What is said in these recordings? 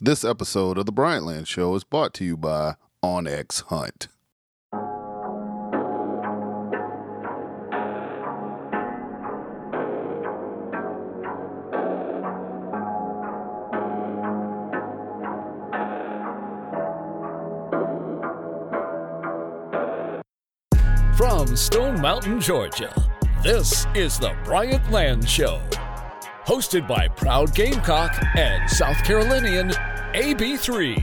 This episode of the Bryantland Show is brought to you by OnX Hunt. From Stone Mountain, Georgia, this is the Bryant Land Show. Hosted by proud Gamecock and South Carolinian AB3.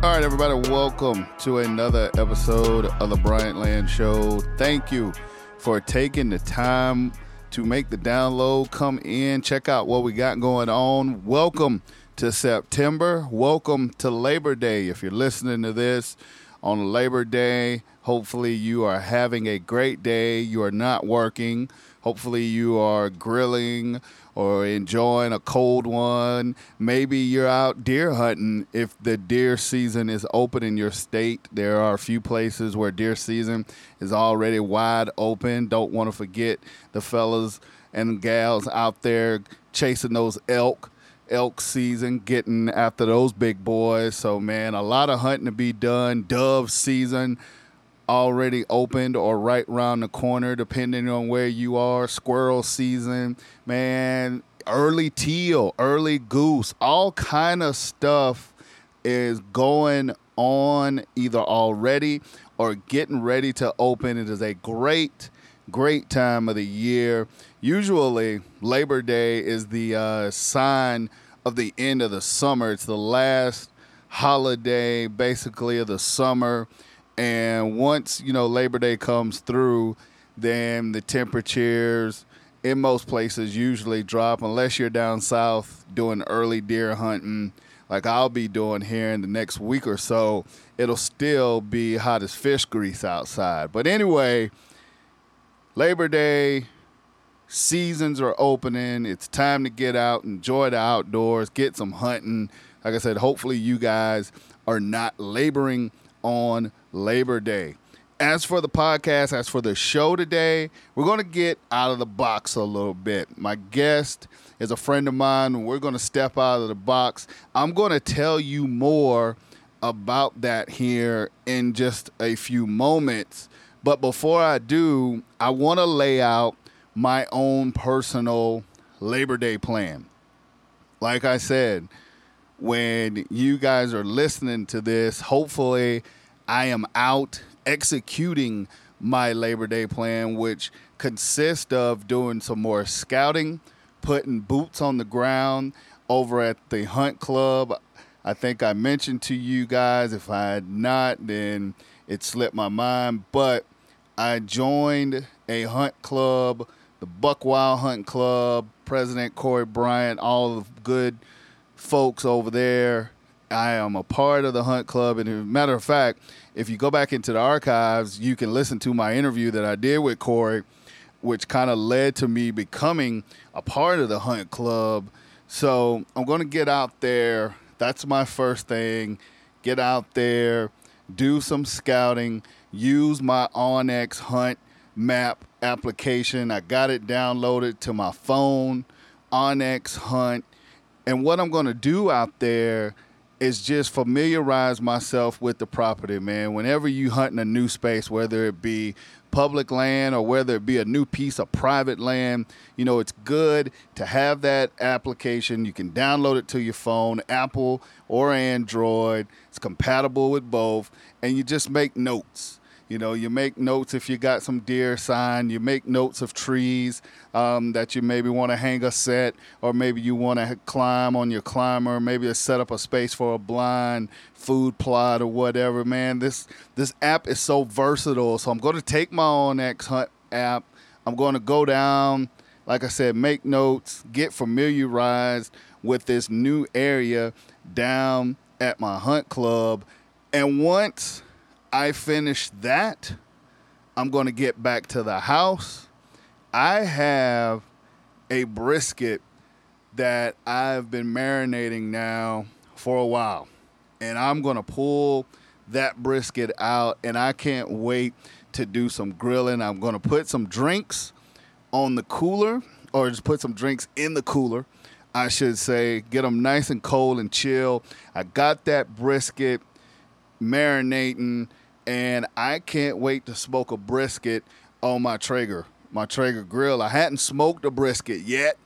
All right, everybody, welcome to another episode of the Bryant Land Show. Thank you for taking the time to make the download. Come in, check out what we got going on. Welcome to September. Welcome to Labor Day. If you're listening to this on Labor Day, hopefully you are having a great day. You are not working. Hopefully you are grilling or enjoying a cold one. Maybe you're out deer hunting if the deer season is open in your state. There are a few places where deer season is already wide open. Don't want to forget the fellas and gals out there chasing those elk elk season, getting after those big boys. So, man, a lot of hunting to be done. Dove season already opened or right around the corner, depending on where you are. Squirrel season, man. Early teal, early goose, all kind of stuff is going on either already or getting ready to open. It is a great, great time of the year. Usually, Labor Day is the uh, sign of the end of the summer. It's the last holiday, basically, of the summer. And once, you know, Labor Day comes through, then the temperatures in most places usually drop unless you're down south doing early deer hunting like I'll be doing here in the next week or so, it'll still be hot as fish grease outside. But anyway, Labor Day, seasons are opening. It's time to get out, enjoy the outdoors, get some hunting. Like I said, hopefully you guys are not laboring on Labor Day. As for the podcast, as for the show today, we're going to get out of the box a little bit. My guest is a friend of mine. We're going to step out of the box. I'm going to tell you more about that here in just a few moments. But before I do, I want to lay out my own personal Labor Day plan. Like I said, when you guys are listening to this, hopefully I am out executing my Labor Day plan, which consists of doing some more scouting, putting boots on the ground over at the Hunt Club. I think I mentioned to you guys, if I had not, then it slipped my mind. But I joined a hunt club, the Buckwild Hunt Club, President Corey Bryant, all the good folks over there. I am a part of the Hunt Club. And matter of fact, if you go back into the archives, you can listen to my interview that I did with Corey, which kind of led to me becoming a part of the Hunt Club. So I'm going to get out there. That's my first thing. Get out there, do some scouting, use my OnX Hunt map application. I got it downloaded to my phone, OnX Hunt. And what I'm going to do out there is just familiarize myself with the property, man. Whenever you hunt in a new space, whether it be public land or whether it be a new piece of private land, you know, it's good to have that application. You can download it to your phone, Apple or Android. It's compatible with both, and you just make notes. You know, you make notes if you got some deer sign. You make notes of trees um, that you maybe want to hang a set, or maybe you want to climb on your climber. Maybe set up a space for a blind, food plot, or whatever. Man, this this app is so versatile. So I'm going to take my OnX Hunt app. I'm going to go down, like I said, make notes, get familiarized with this new area down at my hunt club, and once I finish that, I'm going to get back to the house. I have a brisket that I've been marinating now for a while. And I'm going to pull that brisket out and I can't wait to do some grilling. I'm going to put some drinks on the cooler or just put some drinks in the cooler. I should say. Get them nice and cold and chill. I got that brisket marinating, and I can't wait to smoke a brisket on my Traeger, my Traeger grill. I hadn't smoked a brisket yet.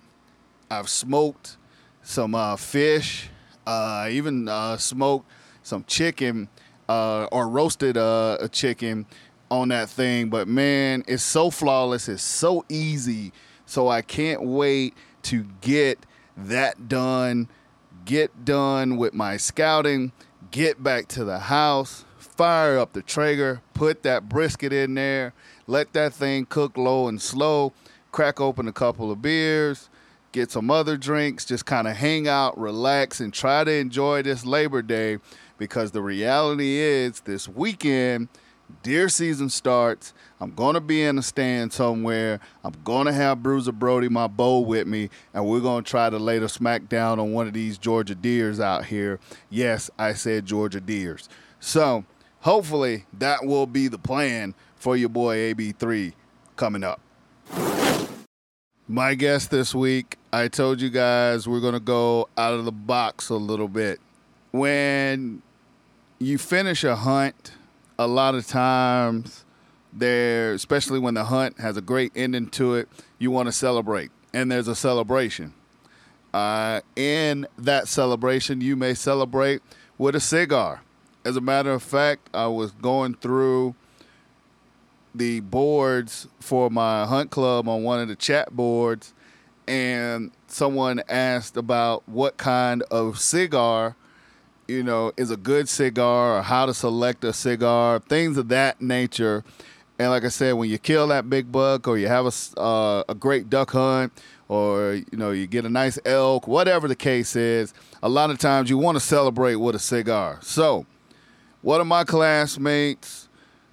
I've smoked some uh, fish. Uh, even uh, smoked some chicken uh, or roasted uh, a chicken on that thing. But man, it's so flawless. It's so easy. So I can't wait to get that done. Get done with my scouting. Get back to the house. Fire up the Traeger. Put that brisket in there. Let that thing cook low and slow. Crack open a couple of beers get some other drinks, just kind of hang out, relax, and try to enjoy this Labor Day because the reality is this weekend, deer season starts. I'm going to be in a stand somewhere. I'm going to have Bruiser Brody, my bow, with me, and we're going to try to lay the smack down on one of these Georgia deers out here. Yes, I said Georgia deers. So hopefully that will be the plan for your boy AB3 coming up. My guest this week, I told you guys we're going to go out of the box a little bit. When you finish a hunt, a lot of times there, especially when the hunt has a great ending to it, you want to celebrate, and there's a celebration. Uh, in that celebration, you may celebrate with a cigar. As a matter of fact, I was going through the boards for my hunt club on one of the chat boards, and someone asked about what kind of cigar, you know, is a good cigar or how to select a cigar, things of that nature. And like I said, when you kill that big buck or you have a, uh, a great duck hunt or, you know, you get a nice elk, whatever the case is, a lot of times you want to celebrate with a cigar. So, one of my classmates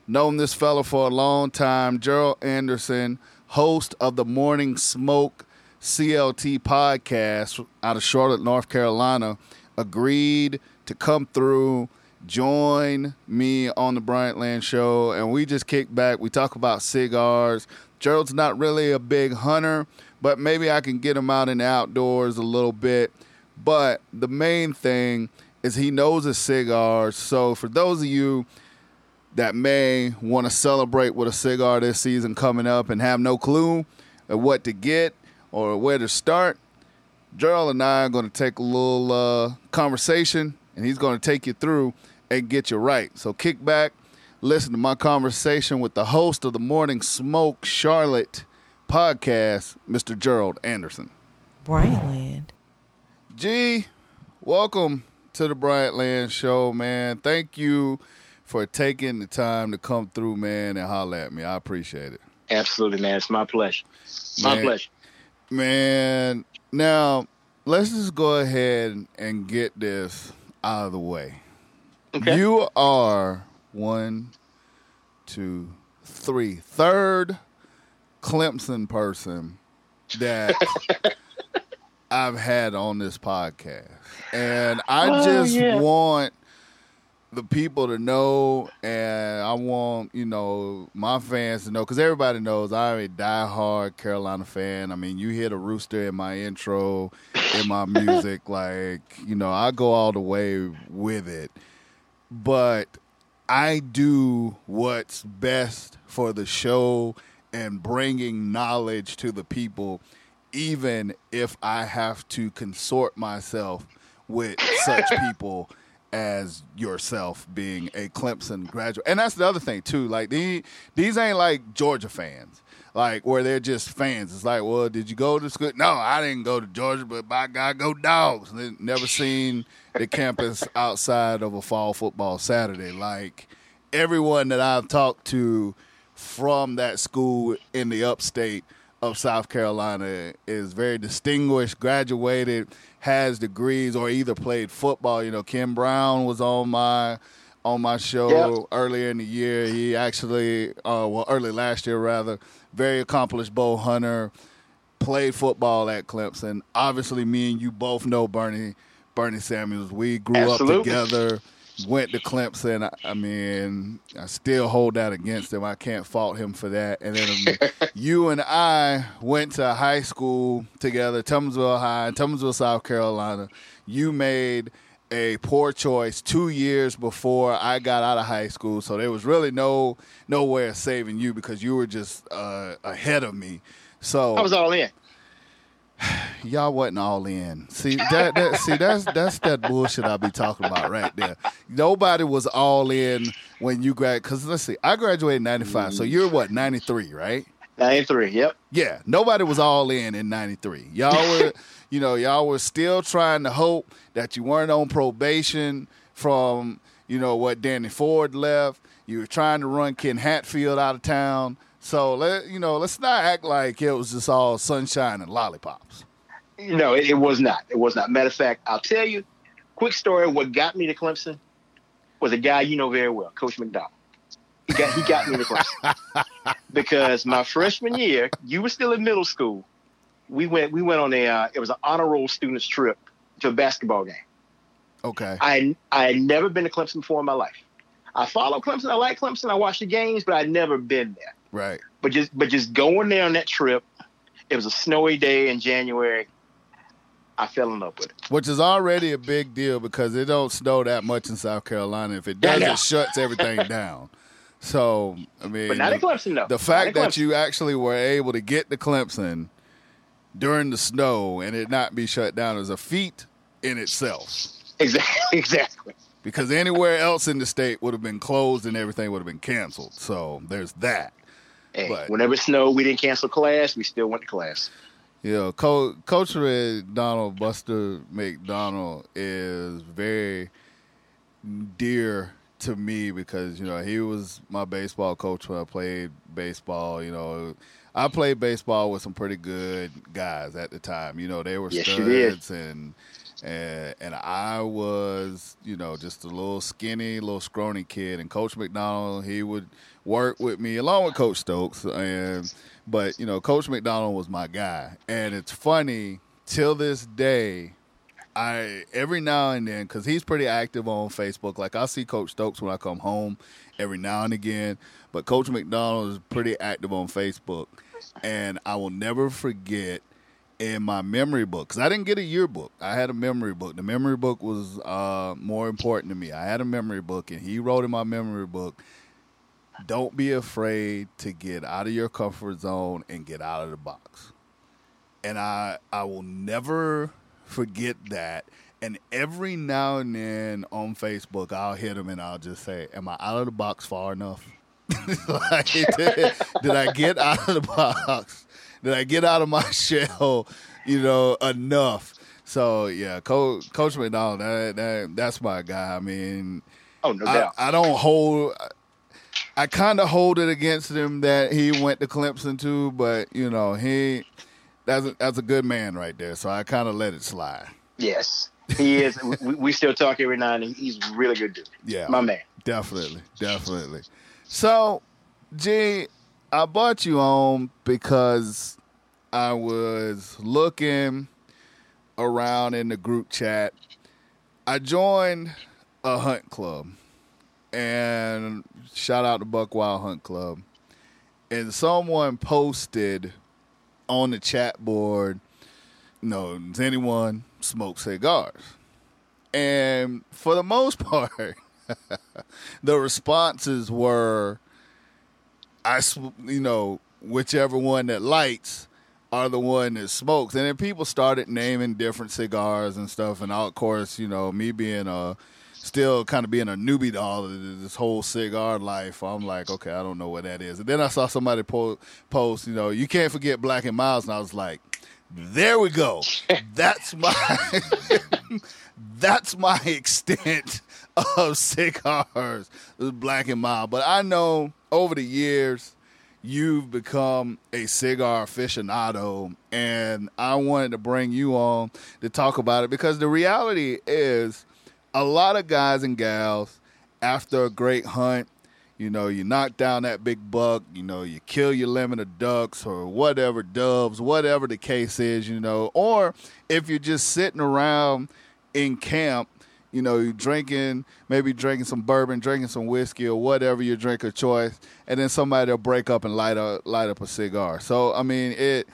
known this fellow for a long time, Gerald Anderson, host of the Morning Smoke CLT podcast out of Charlotte, North Carolina, agreed to come through, join me on the Bryant Land Show, and we just kick back. We talk about cigars. Gerald's not really a big hunter, but maybe I can get him out in the outdoors a little bit. But the main thing is he knows his cigars. So for those of you that may want to celebrate with a cigar this season coming up and have no clue of what to get or where to start, Gerald and I are going to take a little uh, conversation and he's going to take you through and get you right. So kick back, listen to my conversation with the host of the Morning Smoke Charlotte podcast, Mr. Gerald Anderson. Bryant Land. G, welcome to the Bryant Land Show, man. Thank you for taking the time to come through, man, and holler at me. I appreciate it. Absolutely, man. It's my pleasure. My man, pleasure. Man, now let's just go ahead and get this out of the way. Okay. You are one, two, three, third Clemson person that I've had on this podcast. And I Oh, just yeah. want the people to know, and I want you know my fans to know because everybody knows I'm a diehard Carolina fan. I mean, you hear the rooster in my intro, in my music, like you know I go all the way with it. But I do what's best for the show and bringing knowledge to the people, even if I have to consort myself with such people as yourself being a Clemson graduate. And that's the other thing too. Like these these ain't like Georgia fans. Like where they're just fans. It's like, well, did you go to school? No, I didn't go to Georgia, but by God, go dogs. Never seen the campus outside of a fall football Saturday. Like everyone that I've talked to from that school in the upstate of South Carolina is very distinguished, graduated, has degrees, or either played football. You know, Kim Brown was on my on my show Yep. earlier in the year. He actually, uh, well, early last year rather, very accomplished bow hunter, played football at Clemson. Obviously, me and you both know Bernie Bernie Samuels. We grew Absolutely. up together went to Clemson. I, I mean, I still hold that against him. I can't fault him for that. And then um, you and I went to high school together, Timmonsville High, Timmonsville, South Carolina. You made a poor choice two years before I got out of high school, so there was really no no way of saving you because you were just uh, ahead of me. So I was all in. y'all wasn't all in. See that, that see that's that's that bullshit I be talking about right there. Nobody was all in when you grad because let's see, I graduated in ninety five, so you're what ninety three, right? 93, yep. Yeah, nobody was all in in '93. Y'all were, you know, y'all were still trying to hope that you weren't on probation from, you know, what Danny Ford left. You were trying to run Ken Hatfield out of town. So let you know, let's not act like it was just all sunshine and lollipops. No, it, it was not. It was not. Matter of fact, I'll tell you, quick story. What got me to Clemson was a guy you know very well, Coach McDonald. He got he got me to Clemson because my freshman year, you were still in middle school. We went we went on a uh, it was an honor roll students trip to a basketball game. Okay. I I had never been to Clemson before in my life. I follow Clemson. I like Clemson. I watch the games, but I'd never been there. Right. But just but just going there on that trip, it was a snowy day in January. I fell in love with it. Which is already a big deal because it don't snow that much in South Carolina. If it does, Yeah, it shuts everything down. So I mean, But not at Clemson though. the fact at that you actually were able to get to Clemson during the snow and it not be shut down is a feat in itself. exactly exactly. Because anywhere else in the state would have been closed and everything would have been canceled. So there's that. Hey, But- whenever it snowed, we didn't cancel class. We still went to class. Yeah, Co- Coach McDonald, Buster McDonald, is very dear to me because you know he was my baseball coach when I played baseball. You know, I played baseball with some pretty good guys at the time. You know, they were Yes, studs and. And, and I was, you know, just a little skinny, little scrawny kid. And Coach McDonald, he would work with me along with Coach Stokes. And but you know, Coach McDonald was my guy, and it's funny till this day. I every now and then because he's pretty active on Facebook. Like I see Coach Stokes when I come home every now and again, but Coach McDonald is pretty active on Facebook, and I will never forget in my memory book because I didn't get a yearbook. I had a memory book. The memory book was uh, more important to me. I had a memory book, and he wrote in my memory book don't be afraid to get out of your comfort zone and get out of the box. And I I will never forget that. And every now and then on Facebook, I'll hit him and I'll just say, "Am I out of the box far enough? like, did, did I get out of the box? Did I get out of my shell? You know, enough?" So yeah, Coach Coach McDonald, that, that that's my guy. I mean, Oh no I, doubt. I don't hold. I kind of hold it against him that he went to Clemson too, but you know he that's a, that's a good man right there. So I kind of let it slide. yes, he is. we, we still talk every now and then. He's really good dude. Yeah, My man. definitely, definitely. So, G, I bought you on because I was looking around in the group chat. I joined a hunt club, and shout out to Buck Wild Hunt Club. And someone posted on the chat board, know, does anyone smoke cigars? And for the most part, the responses were, I, you know, whichever one that lights are the one that smokes. And then people started naming different cigars and stuff. And of course, you know, me being a still kind of being a newbie to all of this whole cigar life, I'm like, okay, I don't know what that is. And then I saw somebody po- post, you know, you can't forget Black and Milds, and I was like, there we go. That's my that's my extent of cigars, Black and Mild. But I know over the years you've become a cigar aficionado, and I wanted to bring you on to talk about it because the reality is a lot of guys and gals after a great hunt you know you knock down that big buck you know you kill your limit of ducks or whatever doves whatever the case is you know or if you're just sitting around in camp You know, you drinking, maybe drinking some bourbon, drinking some whiskey or whatever your drink of choice, and then somebody will break up and light up light up a cigar. So I mean, it.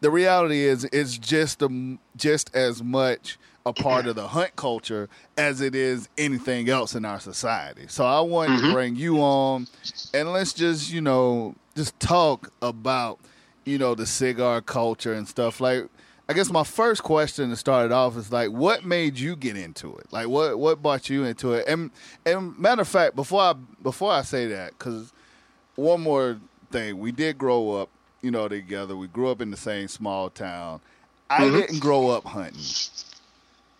The reality is, it's just a, just as much a part of the hunt culture as it is anything else in our society. So I wanted to bring you on, and let's just you know just talk about you know the cigar culture and stuff like. I guess my first question to start it off is like, what made you get into it? Like, what what brought you into it? And and matter of fact, before I before I say that, because one more thing, we did grow up, you know, together. We grew up in the same small town. I Mhm. didn't grow up hunting.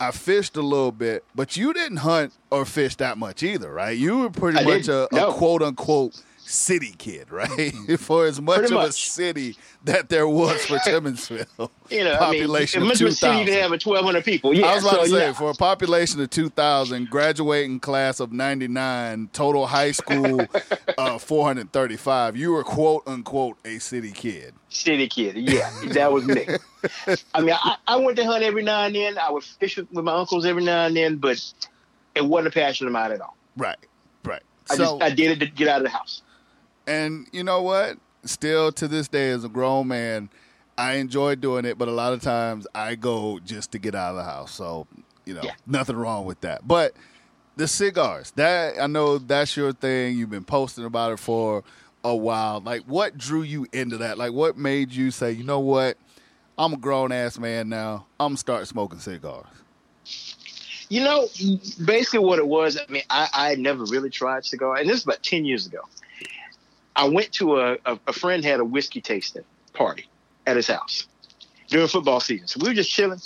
I fished a little bit, but you didn't hunt or fish that much either, right? You were pretty I much a, no. a quote unquote city kid, right? for as much of a city that there was for Timmonsville. You know, population I mean, of in Memphis City, you 2,000. can have 1,200 people. Yeah, I was about so, to say, yeah. for a population of 2,000, graduating class of 99, total high school uh, 435, you were quote unquote a city kid. City kid. Yeah, that was me. I mean, I, I went to hunt every now and then. I would fish with my uncles every now and then, but it wasn't a passion of mine at all. Right, right. I so, just I did it to get out of the house. And you know what? Still to this day, as a grown man, I enjoy doing it, but a lot of times I go just to get out of the house. So, you know, Yeah. nothing wrong with that. But the cigars, that I know that's your thing. You've been posting about it for a while. Like, what drew you into that? Like, what made you say, you know what? I'm a grown ass man now. I'm gonna start smoking cigars. You know, basically what it was. I mean, I, I never really tried cigar, and this is about ten years ago. I went to a, a, a friend had a whiskey tasting party at his house during football season. So we were just chilling,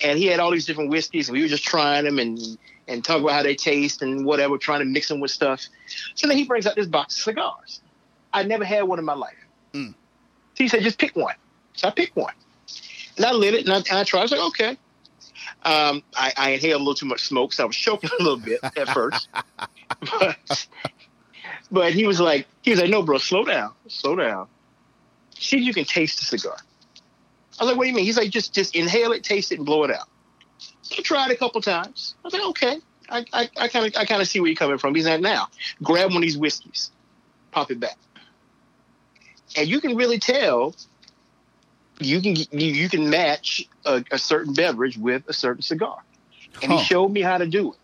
and he had all these different whiskeys, and we were just trying them and and talk about how they taste and whatever, trying to mix them with stuff. So then he brings out this box of cigars. I never had one in my life. Mm. So he said, just pick one. So I picked one, and I lit it, and I, and I tried. I was like, okay. Um, I, I inhaled a little too much smoke, so I was choking a little bit at first. but, but he was like, he was like, no, bro, slow down, slow down. See if you can taste the cigar. I was like, what do you mean? He's like, just just inhale it, taste it, and blow it out. So I tried a couple times. I was like, okay, I I kind of I kind of see where you're coming from. He's like, now grab one of these whiskeys, pop it back, and you can really tell. You can you, can match a, a certain beverage with a certain cigar, and Huh. he showed me how to do it.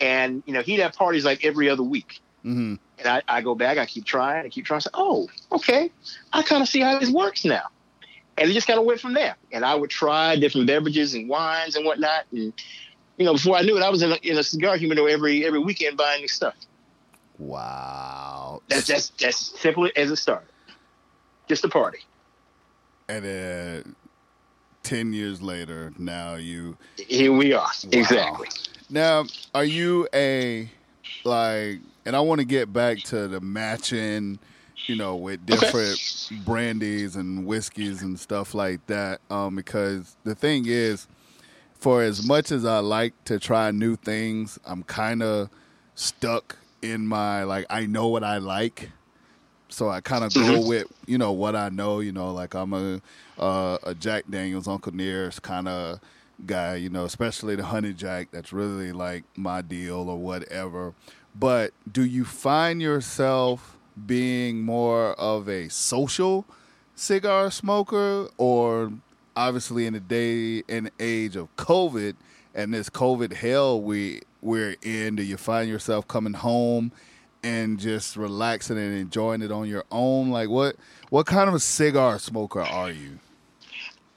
And you know, he'd have parties like every other week. hmm And I, I go back, I keep trying, I keep trying. I say, oh, okay, I kind of see how this works now. And it just kind of went from there. And I would try different beverages and wines and whatnot. And you know, before I knew it, I was in a, in a cigar humidor every every weekend buying new stuff. Wow. That's that's that's simple as it started. Just a party. And then ten years later, now you Here we are. Exactly. Now, are you a like? And I want to get back to the matching, you know, with Okay. different brandies and whiskeys and stuff like that. Um, because the thing is, for as much as I like to try new things, I'm kind of stuck in my like I know what I like. So I kind of go Mhm. with you know what I know. You know, like I'm a uh, a Jack Daniels Uncle Nearest kind of guy. You know, especially the Honey Jack. That's really like my deal or whatever. But do you find yourself being more of a social cigar smoker, or obviously in the day and age of COVID and this COVID hell we we're in, do you find yourself coming home and just relaxing and enjoying it on your own? Like what what kind of a cigar smoker are you?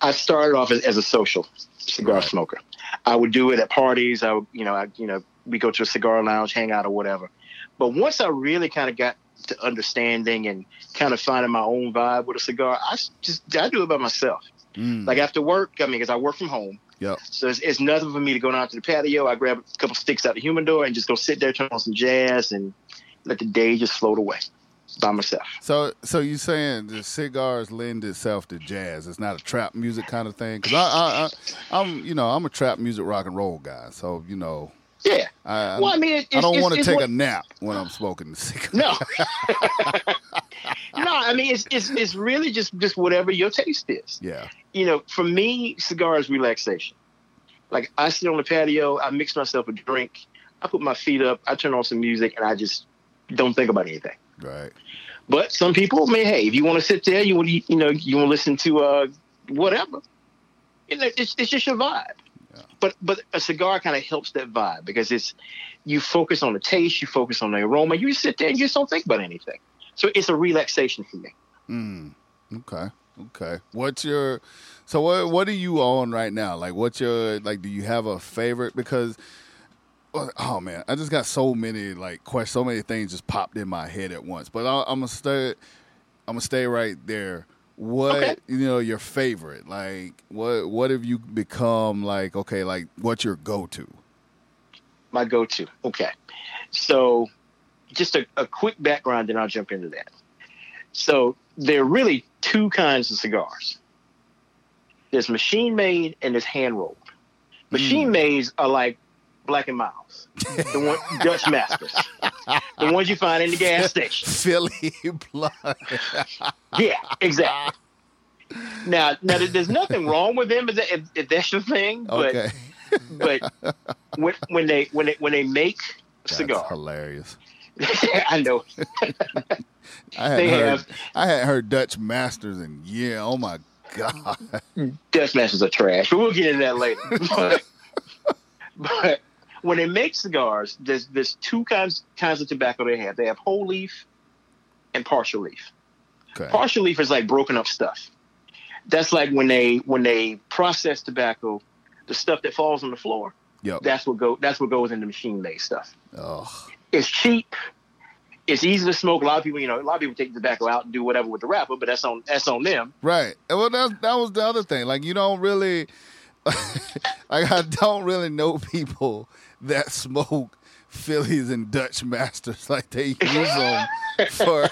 I started off as, as a social cigar Right. smoker. I would do it at parties. I would, you know, I, you know, we go to a cigar lounge, hang out or whatever. But once I really kind of got to understanding and kind of finding my own vibe with a cigar, I just I do it by myself. Mm. Like after work, I mean, because I work from home, Yep. so it's, it's nothing for me to go down to the patio. I grab a couple sticks out the humidor and just go sit there, turn on some jazz, and let the day just float away by myself. So, so you saying the cigars lend itself to jazz? It's not a trap music kind of thing? Because I, I, I, I'm, you know, I'm a trap music rock and roll guy. So, you know, Yeah. I, Well, I mean, I don't want to take what- a nap when I'm smoking the cigar. No. no, I mean it's it's it's really just just whatever your taste is. Yeah. You know, for me, cigars relaxation. Like I sit on the patio, I mix myself a drink, I put my feet up, I turn on some music, and I just don't think about anything. Right. But some people, I mean, hey, if you want to sit there, you want to, you know, you want to listen to uh, whatever, you know, it's, it's just your vibe. But but a cigar kind of helps that vibe because it's you focus on the taste, you focus on the aroma, you sit there and you just don't think about anything. So it's a relaxation for me. Mm. Okay. Okay. What's your so what what are you on right now? Like what's your like do you have a favorite because oh man, I just got so many like questions, so many things just popped in my head at once. But i am gonna stay I'm gonna stay right there. What Okay. you know your favorite? Like what what have you become like okay, like what's your go-to? My go-to. Okay. So just a, a quick background, then I'll jump into that. So there are really two kinds of cigars. There's machine made and there's hand rolled. Hmm. Machine mades are like Black and Milds, the one Dutch Masters, the ones you find in the gas station. Philly Blunt. Yeah, exactly. Now, now there's nothing wrong with them if, if, that's your thing, but okay. but when, when they when they when they make That's cigar, hilarious. I know I had heard have- I had heard Dutch Masters and yeah, oh my god. Dutch Masters are trash, but we'll get into that later. but, but when they make cigars, there's there's two kinds kinds of tobacco they have. They have whole leaf and partial leaf. Okay. Partial leaf is like broken up stuff. That's like when they when they process tobacco, the stuff that falls on the floor. Yep. That's what go that's what goes into machine made stuff. Oh, It's cheap. It's easy to smoke. A lot of people, you know, a lot of people take the tobacco out and do whatever with the wrapper, but that's on that's on them. right. Well, that that was the other thing. Like you don't really, like I don't really know people that smoke Phillies and Dutch Masters. Like they use them for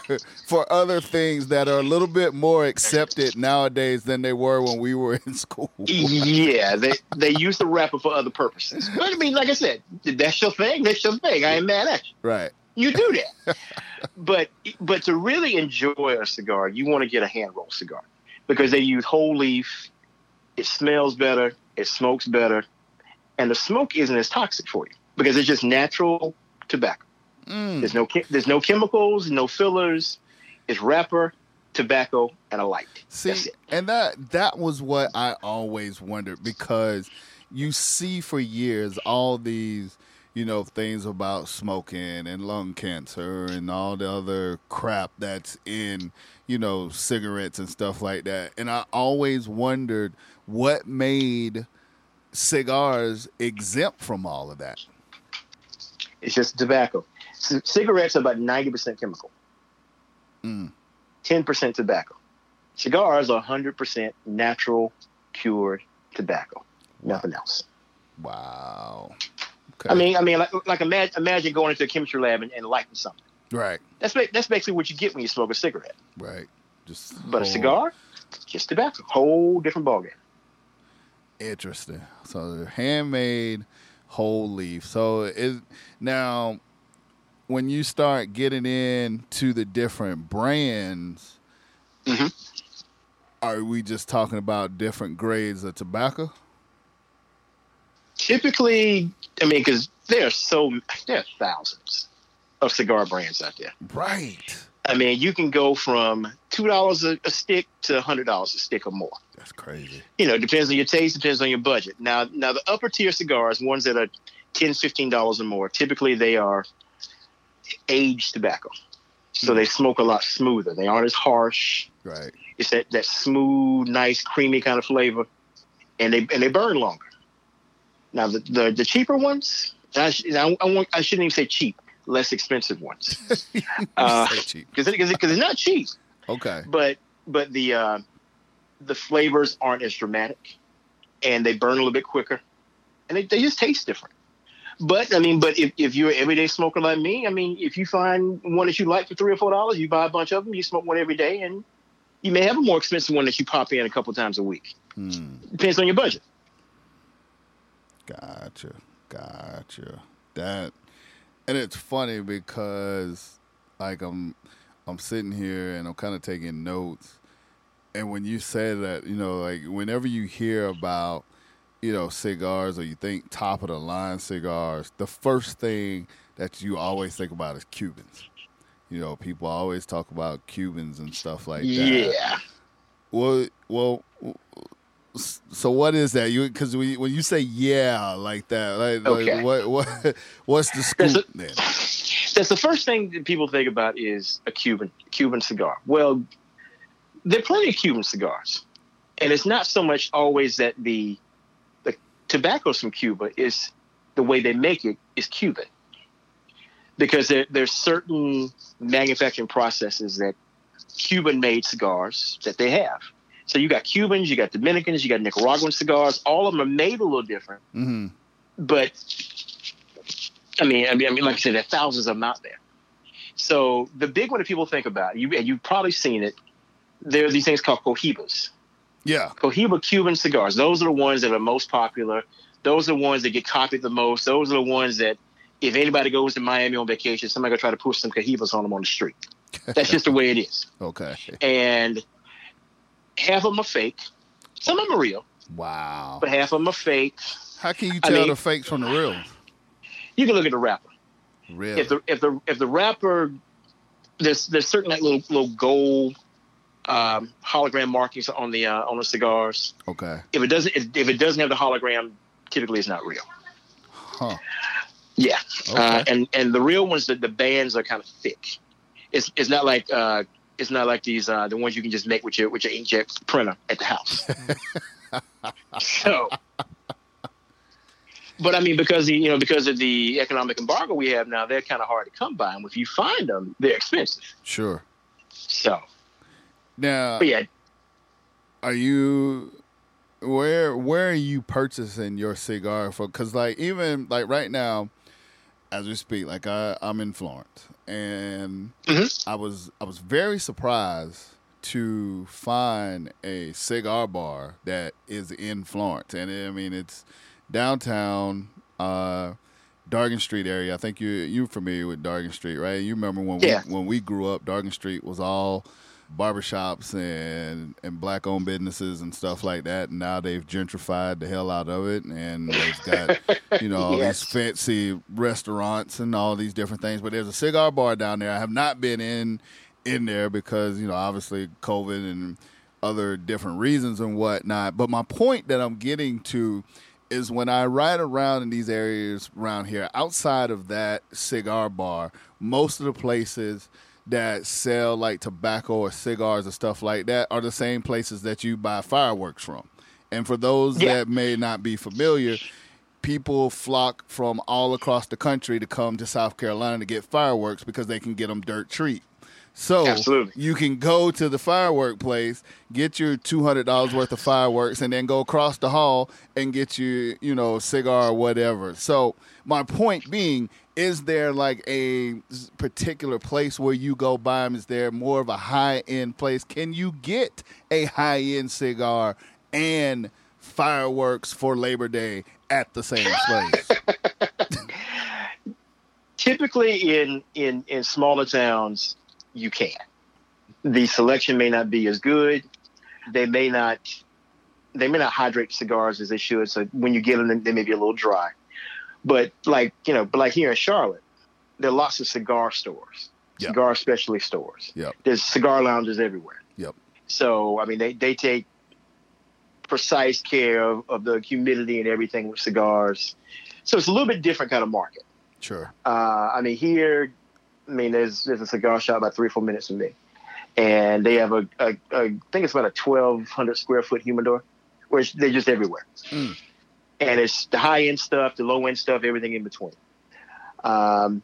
for other things that are a little bit more accepted nowadays than they were when we were in school. Yeah, they they use the wrapper for other purposes. But I mean, like I said, that's your thing. That's your thing. I ain't mad at you. Right. You do that. but but to really enjoy a cigar, you want to get a hand roll cigar because they use whole leaf. It smells better. It smokes better, and the smoke isn't as toxic for you because it's just natural tobacco. Mm. There's no there's no chemicals, no fillers. It's wrapper, tobacco, and a light. See, and that that was what I always wondered because you see for years all these, you know, things about smoking and lung cancer and all the other crap that's in, you know, cigarettes and stuff like that. And I always wondered what made cigars exempt from all of that. It's just tobacco. C- cigarettes are about ninety percent chemical. Mm. Ten percent tobacco. Cigars are hundred percent natural cured tobacco. Nothing else. Wow. Okay. I mean, I mean, like, like imagine, imagine going into a chemistry lab and, and lighting something. right, That's that's basically what you get when you smoke a cigarette. right. Just But a cigar, just tobacco. Whole different ballgame. Interesting. So they're handmade whole leaf. So is now when you start getting into the different brands, Mhm. are we just talking about different grades of tobacco? Typically, I mean, because there are so there are thousands of cigar brands out there. Right. I mean, you can go from two dollars a stick to hundred dollars a stick or more. That's crazy. You know, it depends on your taste, depends on your budget. Now, now the upper tier cigars, ones that are 10 15 dollars or more, typically they are aged tobacco, so hmm. they smoke a lot smoother. They aren't as harsh. Right. It's that that smooth, nice, creamy kind of flavor, and they and they burn longer. Now, the the, the cheaper ones, I, sh- I, I, want, I shouldn't even say cheap, less expensive ones, Uh, so because because it's not cheap Okay. but but the uh, the flavors aren't as dramatic, and they burn a little bit quicker, and they, they just taste different. But I mean, but if, if you're an everyday smoker like me, I mean, if you find one that you like for three or four dollars, you buy a bunch of them, you smoke one every day, and you may have a more expensive one that you pop in a couple times a week. Hmm. Depends on your budget. Gotcha. Gotcha. That and it's funny because like I'm I'm sitting here and I'm kind of taking notes. And when you say that, you know, like whenever you hear about you know cigars or you think top of the line cigars, the first thing that you always think about is Cubans. You know, people always talk about Cubans and stuff like that. Yeah. Well, well, so what is that? You because when you say yeah like that, like, Okay. like what what what's the That's scoop a- then? That's the first thing that people think about is a Cuban Cuban cigar. Well, there are plenty of Cuban cigars, and it's not so much always that the the tobacco's from Cuba is the way they make it is Cuban, because there, there's certain manufacturing processes that Cuban made cigars that they have. So you got Cubans, you got Dominicans, you got Nicaraguan cigars. All of them are made a little different hmm but I mean, I mean, I mean, like I said, there are thousands of them out there. So the big one that people think about, you and you've probably seen it. There are these things called cohibas. Yeah, Cohiba Cuban cigars. Those are the ones that are most popular. Those are the ones that get copied the most. Those are the ones that, if anybody goes to Miami on vacation, somebody gonna try to push some cohibas on them on the street. That's just the way it is. okay. And half of them are fake. Some of them are real, Wow. but half of them are fake. How can you I tell mean- the fakes from the real? You can look at the wrapper. Really? if the if the if the wrapper there's there's certain like little little gold um, hologram markings on the uh, on the cigars. okay. If it doesn't if, if it doesn't have the hologram, typically it's not real. Huh. Yeah, Okay. uh, and and the real ones that the bands are kind of thick. It's it's not like uh, it's not like these uh, the ones you can just make with your with your inkjet printer at the house. so. But I mean, because the, you know, because of the economic embargo we have now, they're kind of hard to come by. And if you find them, they're expensive. Sure. So, Now, yeah, are you where where are you purchasing your cigar for? Because like even like right now, as we speak, like I I'm in Florence, and Mhm. I was I was very surprised to find a cigar bar that is in Florence, and I mean it's downtown. Uh, Dargan Street area. I think you you're familiar with Dargan Street, right? You remember when Yeah. we when we grew up, Dargan Street was all barbershops and and black owned businesses and stuff like that. And now they've gentrified the hell out of it, and they've got you know all Yes. these fancy restaurants and all these different things. But there's a cigar bar down there. I have not been in in there because you know obviously COVID and other different reasons and whatnot. But my point that I'm getting to is when I ride around in these areas around here, outside of that cigar bar, most of the places that sell like tobacco or cigars and stuff like that are the same places that you buy fireworks from. And for those Yeah. that may not be familiar, people flock from all across the country to come to South Carolina to get fireworks because they can get them dirt cheap. So Absolutely. you can go to the firework place, get your two hundred dollars worth of fireworks, and then go across the hall and get your you know, cigar or whatever. So my point being, is there like a particular place where you go buy them? Is there more of a high end place? Can you get a high end cigar and fireworks for Labor Day at the same place? typically in in in smaller towns, you can. The selection may not be as good. They may not they may not hydrate cigars as they should. So when you get them, they may be a little dry. But like you know, but like here in Charlotte, there are lots of cigar stores, Yep. cigar specialty stores. Yep. There's cigar lounges everywhere. Yep. So I mean, they they take precise care of, of the humidity and everything with cigars. So it's a little bit different kind of market. Sure. Uh, I mean, here, I mean, there's there's a cigar shop about three or four minutes from me, and they have a, a, a I think it's about a twelve hundred square foot humidor, where they're just everywhere, Mm. And it's the high end stuff, the low end stuff, everything in between. Um,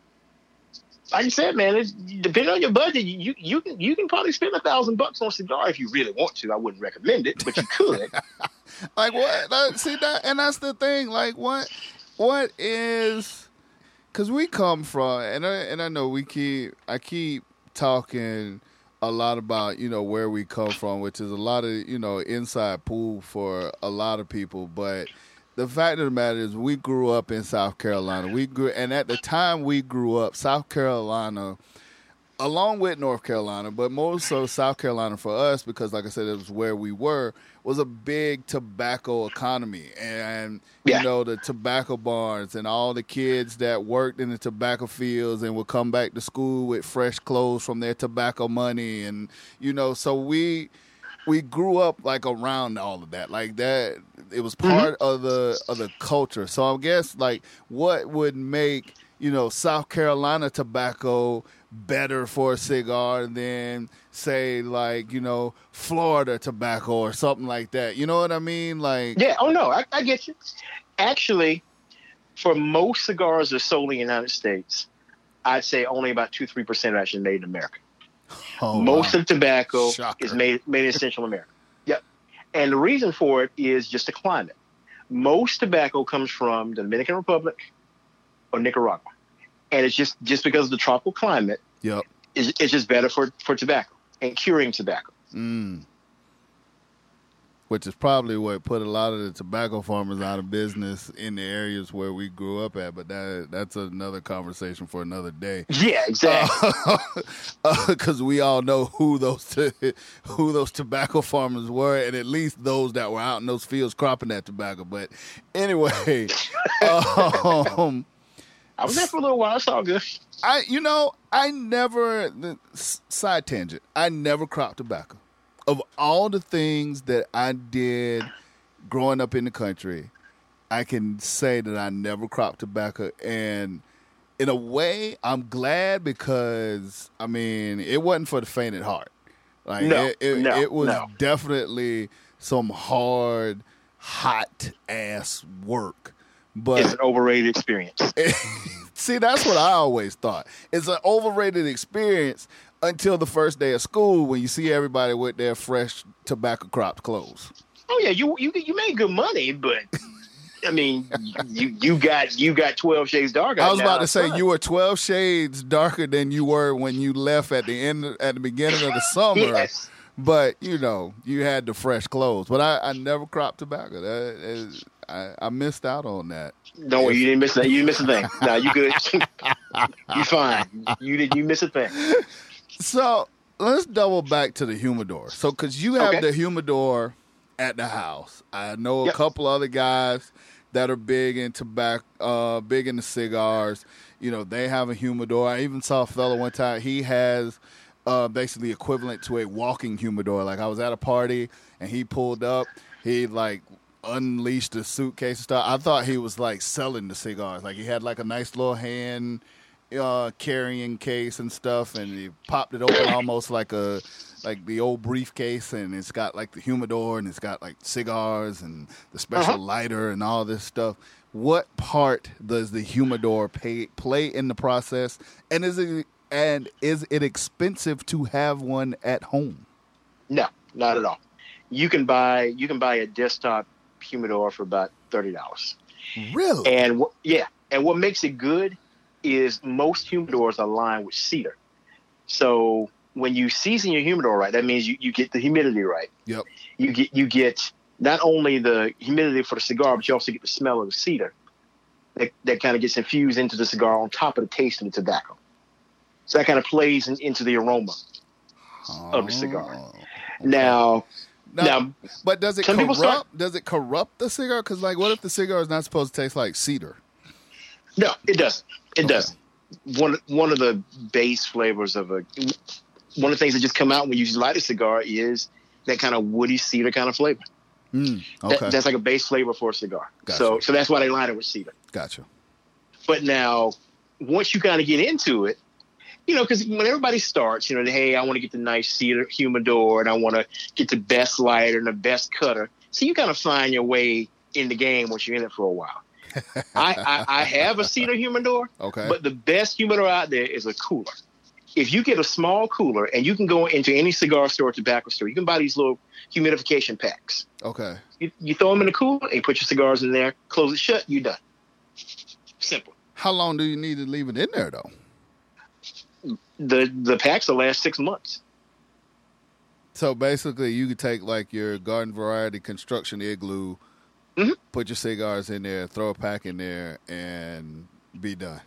like I said, man, it's, depending on your budget, you you can you can probably spend a thousand bucks on cigar if you really want to. I wouldn't recommend it, but you could. like what that, see that and that's the thing like what what is because we come from and I, and I know we keep i keep talking a lot about you know where we come from which is a lot of you know inside pool for a lot of people but the fact of the matter is we grew up in south carolina we grew and at the time we grew up south carolina along with North Carolina, but more so South Carolina for us because, like I said, it was where we were. Was a big tobacco economy, and Yeah. you know the tobacco barns and all the kids that worked in the tobacco fields and would come back to school with fresh clothes from their tobacco money, and you know, so we we grew up like around all of that, like that. It was mm-hmm. part of the of the culture. So I guess like what would make you know South Carolina tobacco better for a cigar than say like you know Florida tobacco or something like that. You know what I mean? Like Yeah. Oh no, I, I get you. Actually, for most cigars that are sold in the United States, I'd say only about two three percent are actually made in America. Oh, most wow. of tobacco Shocker. is made made in Central America. Yep. And the reason for it is just the climate. Most tobacco comes from the Dominican Republic or Nicaragua, and it's just just because of the tropical climate. Yep. It's, it's just better for for tobacco and curing tobacco. Mm. Which is probably what put a lot of the tobacco farmers out of business in the areas where we grew up at. But that that's another conversation for another day. Yeah, exactly. Because we all know who those t- who those tobacco farmers were, and at least those that were out in those fields cropping that tobacco. But anyway, um, I was there for a little while. It's all good. I you know I never side tangent. I never cropped tobacco. Of all the things that I did growing up in the country, I can say that I never cropped tobacco, and in a way, I'm glad because I mean it wasn't for the faint at heart. Like No, it, it, no, it was no. definitely some hard, hot ass work. But It's an overrated experience. See, that's what I always thought. It's an overrated experience until the first day of school when you see everybody with their fresh tobacco cropped clothes. Oh yeah, you you you made good money, but I mean, you you got you got twelve shades darker. I was about to say you were twelve shades darker than you were when you left at the end at the beginning of the summer. Yes. But you know, you had the fresh clothes. But I, I never cropped tobacco. That is, I, I missed out on that. Don't worry, you didn't miss that. You didn't miss a thing. No, you good. you fine. You did. You miss a thing. So let's double back to the humidor. So, because you have Okay. the humidor at the house, I know a Yep. couple other guys that are big in tobacco, uh, big into cigars. You know, they have a humidor. I even saw a fellow one time. He has uh, basically equivalent to a walking humidor. Like I was at a party and he pulled up. He like unleashed a suitcase and stuff. I thought he was like selling the cigars. Like he had like a nice little hand uh, carrying case and stuff, and he popped it open almost like a like the old briefcase, and it's got like the humidor, and it's got like cigars and the special Uh-huh. lighter and all this stuff. What part does the humidor pay, play in the process, and is it and is it expensive to have one at home? No, not at all. You can buy you can buy a desktop humidor for about thirty dollars. Really? And wh- yeah, and what makes it good is most humidors are lined with cedar. So when you season your humidor right, that means you, you get the humidity right. Yep. You get you get not only the humidity for the cigar, but you also get the smell of the cedar that, that kind of gets infused into the cigar on top of the taste of the tobacco. So that kind of plays in, into the aroma. of the cigar. Oh. Now, Now, now, but does it corrupt? start- does it corrupt the cigar? Because like, what if the cigar is not supposed to taste like cedar? No, it doesn't. It Okay. doesn't. One one of the base flavors of a one of the things that just come out when you light a cigar is that kind of woody cedar kind of flavor. Mm, That- okay, that's like a base flavor for a cigar. Gotcha. So so that's why they line it with cedar. gotcha. But now, once you kind of get into it, you know, because when everybody starts, you know, hey, I want to get the nice cedar humidor and I want to get the best lighter and the best cutter. So you kind of find your way in the game once you're in it for a while. I, I, I have a cedar humidor, Okay, but the best humidor out there is a cooler. If you get a small cooler and you can go into any cigar store, or tobacco store, you can buy these little humidification packs. okay. You, you throw them in the cooler and you put your cigars in there, close it shut, you're done. Simple. How long do you need to leave it in there though? The the packs will last six months. So basically, you could take like your garden variety construction igloo, Mhm. put your cigars in there, throw a pack in there, and be done.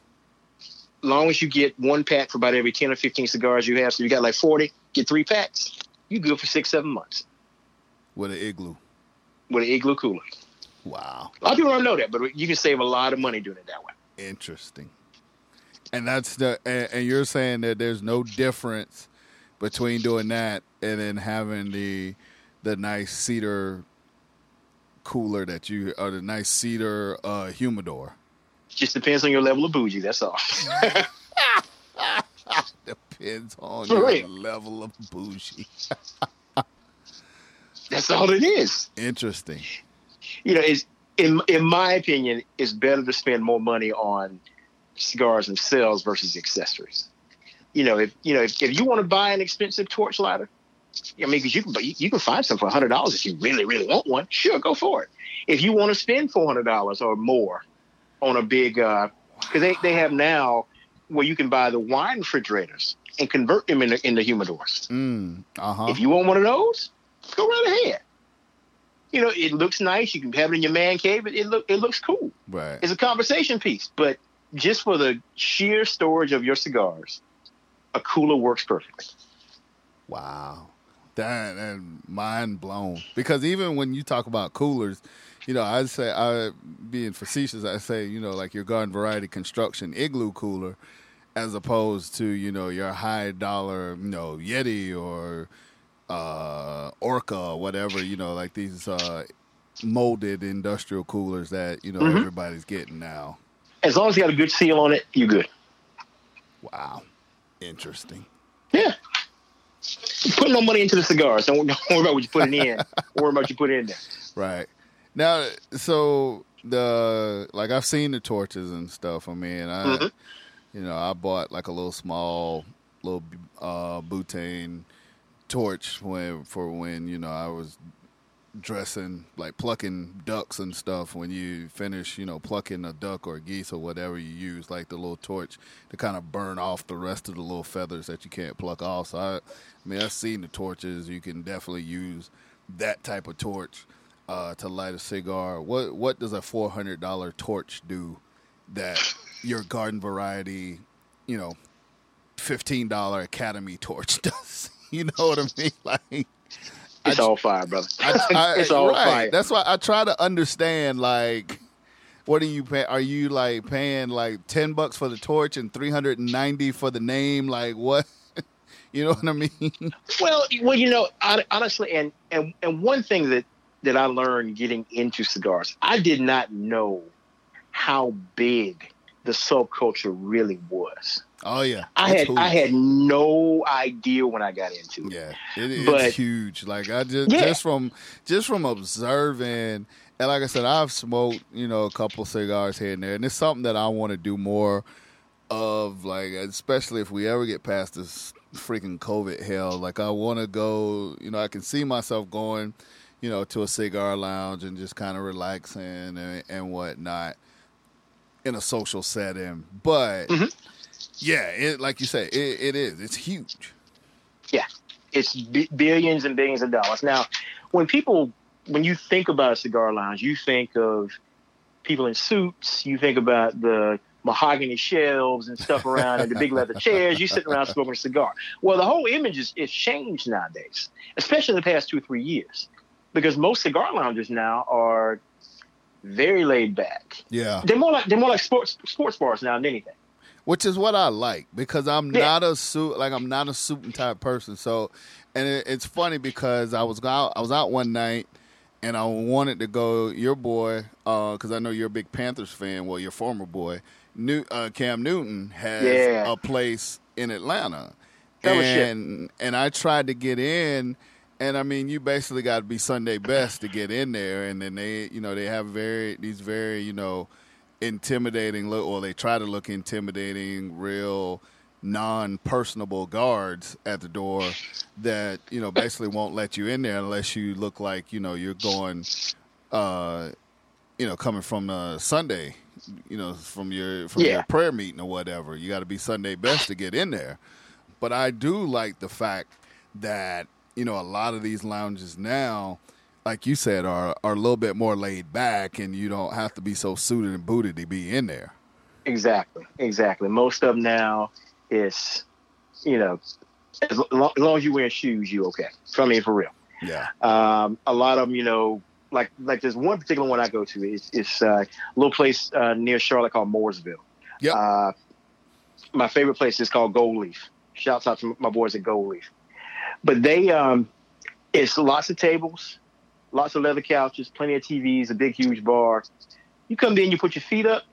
long as you get one pack for about every 10 or 15 cigars you have, so you got like 40, get three packs, you good for six, seven months With an igloo. with an igloo cooler. Wow. A lot of people don't know that, but you can save a lot of money doing it that way. Interesting. And that's the and, and you're saying that there's no difference between doing that and then having the the nice cedar cooler that you or the nice cedar uh humidor. Just depends on your level of bougie. That's all. Depends on For your real. level of bougie. That's all it is. Interesting. You know, it's in in my opinion, it's better to spend more money on cigars themselves versus accessories. You know, if you know if, if you want to buy an expensive torch lighter, I mean, because you can you, can find some for hundred dollars if you really really want one. Sure, go for it. If you want to spend four hundred dollars or more on a big, because they they have now where you can buy the wine refrigerators and convert them into into humidors. Mm. Uh-huh. If you want one of those, go right ahead. You know, it looks nice. You can have it in your man cave. It, it look it looks cool. right. It's a conversation piece, but just for the sheer storage of your cigars, a cooler works perfectly. Wow. That and mind blown. Because even when you talk about coolers, you know, I say I being facetious, I say, you know, like your garden variety construction igloo cooler as opposed to, you know, your high dollar, you know, Yeti or uh Orca or whatever, you know, like these uh molded industrial coolers that, you know, Mhm. everybody's getting now. As long as you got a good seal on it, you're good. Wow. Interesting. Put no money into the cigars. Don't, don't worry about what you put in. worry about what you put in there. Right. Now, so the like I've seen the torches and stuff. I mean, I Mhm. you know I bought like a little small little uh, butane torch when for when you know I was dressing like plucking ducks and stuff. When you finish, you know, plucking a duck or a geese or whatever you use, like the little torch to kind of burn off the rest of the little feathers that you can't pluck off. So I, I mean, I've seen the torches. You can definitely use that type of torch uh, to light a cigar. What what does a four hundred dollar torch do that your garden variety, you know, fifteen dollar Academy torch does? You know what I mean? Like It's I- all fire, brother. I, I, it's all right. fire. That's why I try to understand. Like, what are you pay? Are you like paying like ten bucks for the torch and three hundred and ninety for the name? Like what? you know what I mean? Well, well, you know, hon- honestly, and and and one thing that that I learned getting into cigars, I did not know how big the subculture really was. Oh yeah, I It's had huge. I had no idea when I got into it. Yeah, it, it's But- huge. Like I just Yeah. just from just from observing, and like I said, I've smoked you know a couple cigars here and there, and it's something that I want to do more of. Like especially if we ever get past this freaking COVID hell, like I want to go. You know, I can see myself going, you know, to a cigar lounge and just kind of relaxing and, and whatnot in a social setting. But Mhm. Yeah, it like you say, it, it is. It's huge. Yeah, it's b- billions and billions of dollars. Now, when people when you think about a cigar lounge, you think of people in suits. You think about the mahogany shelves and stuff around and the big leather chairs. You sitting around smoking a cigar. Well, the whole image is, is changed nowadays, especially in the past two or three years, because most cigar lounges now are very laid back. Yeah. They're more like they're more like sports sports bars now than anything. Which is what I like because I'm Yeah. not a suit like I'm not a suit and tie person. So, and it, it's funny because I was out I was out one night and I wanted to go. Your boy, because I know you're a big Panthers fan. Well, your former boy, New, uh, Cam Newton, has Yeah. a place in Atlanta, and and I tried to get in. And I mean, you basically got to be Sunday best to get in there, and then they, you know, they have very these very, you know, intimidating look, or they try to look intimidating, real non-personable guards at the door that you know basically won't let you in there unless you look like you know you're going, uh, you know, coming from a Sunday, you know, from your from Yeah. your prayer meeting or whatever. You got to be Sunday best to get in there. But I do like the fact that you know a lot of these lounges now like you said, are are a little bit more laid back, and you don't have to be so suited and booted to be in there. Exactly, exactly. Most of them now is, you know, as long, as long as you wear shoes, you okay. I mean, for real. Yeah. Um, a lot of them, you know, like like there's one particular one I go to. It's, it's uh, a little place uh, near Charlotte called Mooresville. Yep. Uh, my favorite place is called Gold Leaf. Shouts out to my boys at Gold Leaf. But they, um, it's lots of tables, lots of leather couches, plenty of TVs, a big huge bar. You come in, you put your feet up,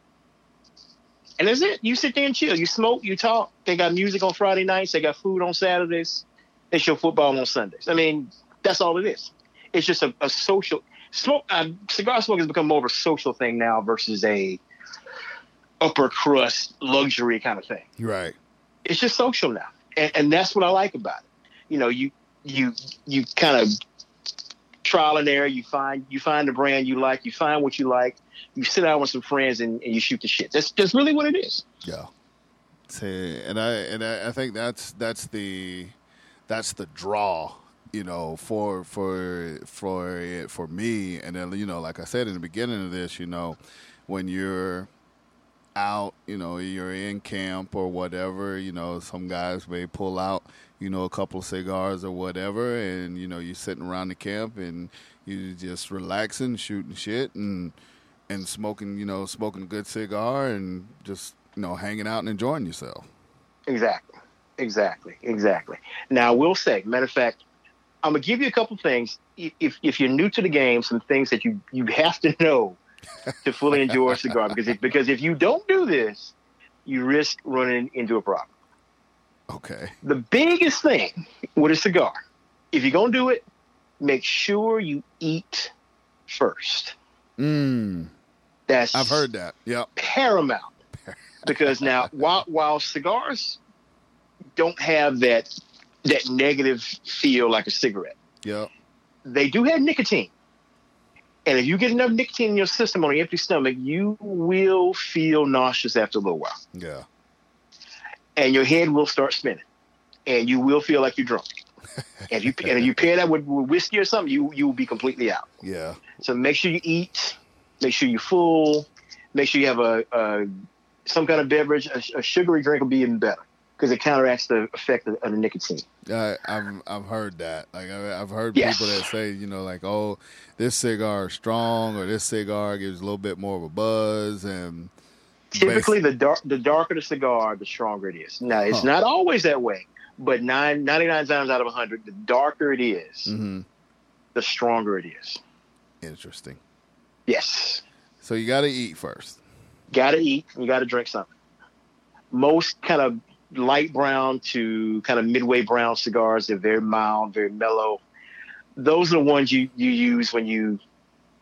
and that's it. You sit there and chill. You smoke, you talk. They got music on Friday nights. They got food on Saturdays. They show football on Sundays. I mean, that's all it is. It's just a, a social smoke. Uh, cigar smoking has become more of a social thing now versus a upper crust luxury kind of thing. Right. It's just social now, and, and that's what I like about it. You know, you you you kind of trial and error. You find you find the brand you like. You find what you like. You sit down with some friends and, and you shoot the shit. That's that's really what it is. Yeah. And I and I, I think that's that's the that's the draw, you know, for for for for me. And then you know, like I said in the beginning of this, you know, when you're out, you know, you're in camp or whatever, you know, some guys may pull out, you know, a couple cigars or whatever, and you know, you're sitting around the camp and you're just relaxing, shooting shit, and and smoking, you know, smoking a good cigar and just you know hanging out and enjoying yourself. Exactly. Exactly. Exactly. Now, I will say, matter of fact, I'm gonna give you a couple things. If if you're new to the game, some things that you you have to know to fully enjoy a cigar because if, because if you don't do this, you risk running into a problem. Okay. The biggest thing with a cigar, if you're gonna do it, make sure you eat first. Mm, That's I've heard that. Yep. paramount because now while while cigars don't have that that negative feel like a cigarette, Yep. they do have nicotine. And if you get enough nicotine in your system on an empty stomach, you will feel nauseous after a little while. Yeah. And your head will start spinning. And you will feel like you're drunk. and if you and if you pair that with, with whiskey or something, you you will be completely out. Yeah. So make sure you eat, make sure you're full, make sure you have a, a some kind of beverage. A, a sugary drink will be even better because it counteracts the effect of, of the nicotine. I, I've I've heard that. Like I, I've heard Yes. people that say, you know, like, oh, this cigar is strong, or this cigar gives a little bit more of a buzz, and Typically, the dark the darker the cigar, the stronger it is. Now, it's Huh. not always that way, but nine, 99 times out of 100, the darker it is, hmm the stronger it is. interesting. Yes. So you got to eat first. Got to eat, you got to drink something. Most kind of light brown to kind of midway brown cigars, they're very mild, very mellow. Those are the ones you, you use when you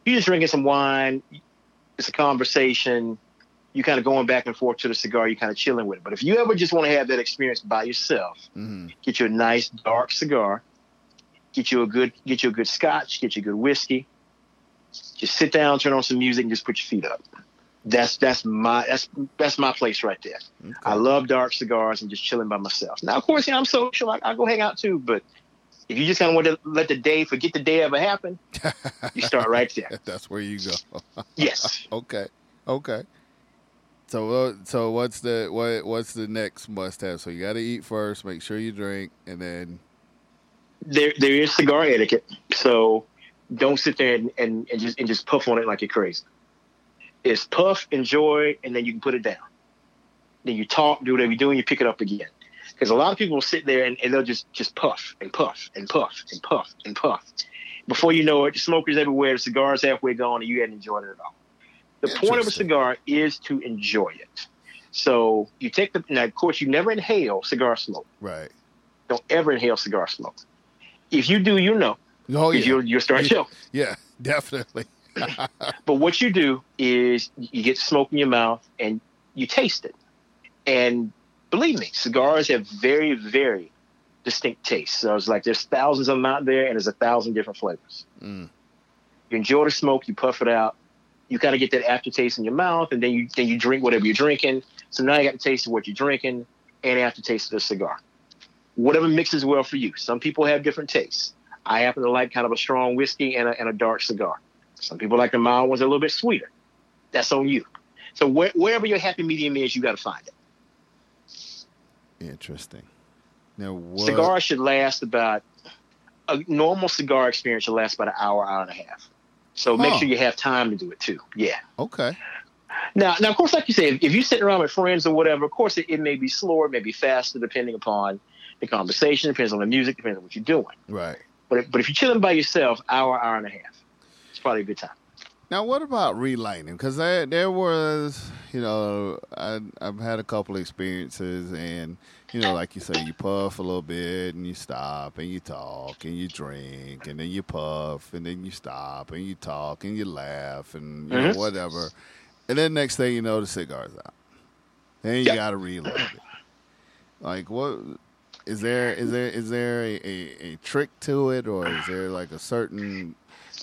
you're just drinking some wine. It's a conversation. You kind of going back and forth to the cigar. You're kind of chilling with it. But if you ever just want to have that experience by yourself, hmm get you a nice dark cigar, get you a good get you a good scotch, get you a good whiskey. Just sit down, turn on some music, and just put your feet up. That's that's my that's that's my place right there. I love dark cigars and just chilling by myself. Now, of course, you know, I'm social. I, I go hang out too, but if you just kind of want to let the day forget the day ever happened, you start right there. That's where you go. Yes. okay. Okay. So uh, so what's the what what's the next must have? So you got to eat first. Make sure you drink, and then there there is cigar etiquette. So don't sit there and, and, and just and just puff on it like you're crazy. It's puff, enjoy, and then you can put it down. Then you talk, do whatever you're doing, you pick it up again. Because a lot of people will sit there and, and they'll just just puff and puff and puff and puff and puff. Before you know it, the smokers everywhere, the cigar's halfway gone, and you hadn't enjoyed it at all. The point of a cigar is to enjoy it. So you take the now, of course, you never inhale cigar smoke. right. Don't ever inhale cigar smoke. If you do, you know. Oh yeah. you'll, you'll start choking. Yeah. Definitely. But what you do is you get smoke in your mouth and you taste it. And believe me, cigars have very, very distinct tastes. So it's like there's thousands of them out there and there's a thousand different flavors. Mm. You enjoy the smoke, you puff it out, you kind of get that aftertaste in your mouth, and then you then you drink whatever you're drinking. So now you got the taste of what you're drinking and aftertaste of the cigar. Whatever mixes well for you. Some people have different tastes. I happen to like kind of a strong whiskey and a, and a dark cigar. Some people like the mild ones a little bit sweeter. That's on you. So where, wherever your happy medium is, you got to find it. Interesting. Now, what, Cigars should last about a normal cigar experience should last about an hour, hour and a half. So make sure you have time to do it too. Yeah. Okay. Now, now, of course, like you say, if, if you're sitting around with friends or whatever, of course, it, it may be slower, it may be faster, depending upon the conversation, depends on the music, depends on what you're doing. Right. But if, but if you're chilling by yourself, hour, hour and a half, it's probably a good time. Now, what about relighting? Because there, there was, you know, I, I've had a couple experiences, and you know, like you say, you puff a little bit, and you stop, and you talk, and you drink, and then you puff, and then you stop, and you talk, and you laugh, and you Mhm. know, whatever, and then next thing you know, the cigar's out. Then you Yeah. got to relight it. Like, what is there? Is there is there a, a, a trick to it, or is there like a certain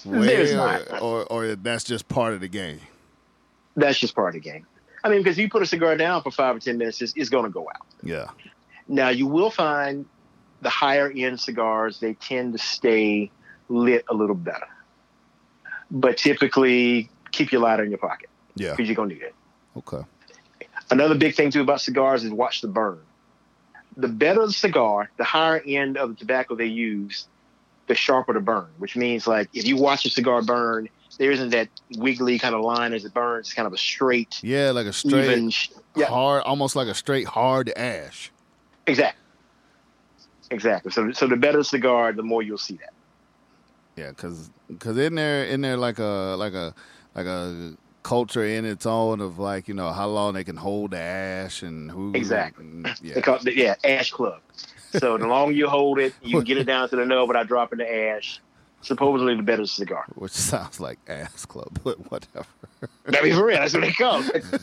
way, There's or, not. or or that's just part of the game? That's just part of the game. I mean, because you put a cigar down for five or ten minutes, it's, it's going to go out. Yeah. Now, you will find the higher end cigars, they tend to stay lit a little better. But typically, keep your lighter in your pocket Yeah. because you're going to need it. Okay. Another big thing, too, about cigars is watch the burn. The better the cigar, the higher end of the tobacco they use, the sharper the burn, which means, like, if you watch a cigar burn, there isn't that wiggly kind of line as it burns. It's kind of a straight, Yeah, like a straight even. Yeah, hard, almost like a straight hard ash. exactly. Exactly. So, so the better cigar, the more you'll see that. Yeah, because cause in there in there like a like a like a culture in its own of like you know how long they can hold the ash and who Exactly. and- yeah. call yeah, Ash Club. So the longer you hold it, you get it down to the nub without dropping the ash. Supposedly the better cigar. Which sounds like ass club, but whatever. I mean, for real, that's what they call it.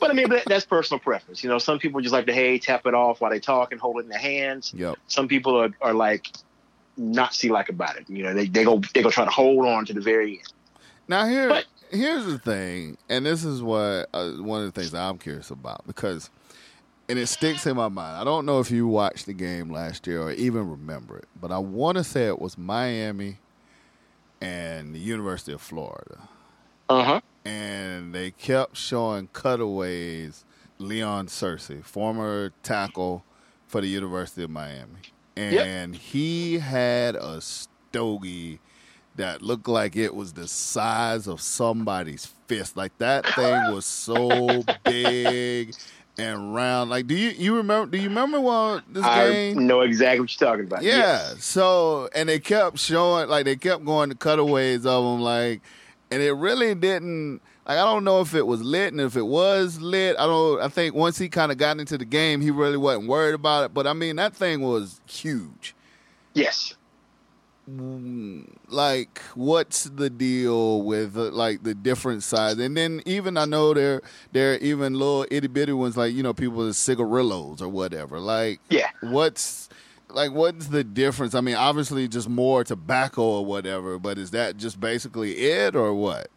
But I mean, that, that's personal preference. You know, some people just like to hey tap it off while they talk and hold it in their hands. Yep. Some people are, are like Nazi like about it. You know, they they go they go try to hold on to the very end. Now here, But- here's the thing, and this is what uh, one of the things I'm curious about because, and it sticks in my mind. I don't know if you watched the game last year or even remember it, but I want to say it was Miami and the University of Florida, Uh huh. and they kept showing cutaways. Leon Searcy, former tackle for the University of Miami, and he had a stogie that looked like it was the size of somebody's fist. Like that thing was so big and round. Like, do you you remember? Do you remember what this I game? know exactly what you're talking about. Yeah. Yes. So, and they kept showing, like, they kept going to cutaways of them, like, and it really didn't. Like, I don't know if it was lit, and if it was lit, I don't. I think once he kind of got into the game, he really wasn't worried about it. But I mean, that thing was huge. Yes. Like, what's the deal with uh, like the different size? And then even I know there there are even little itty bitty ones, like you know, people with cigarillos or whatever. Like, Yeah. what's like what's the difference? I mean, obviously just more tobacco or whatever, but is that just basically it or what?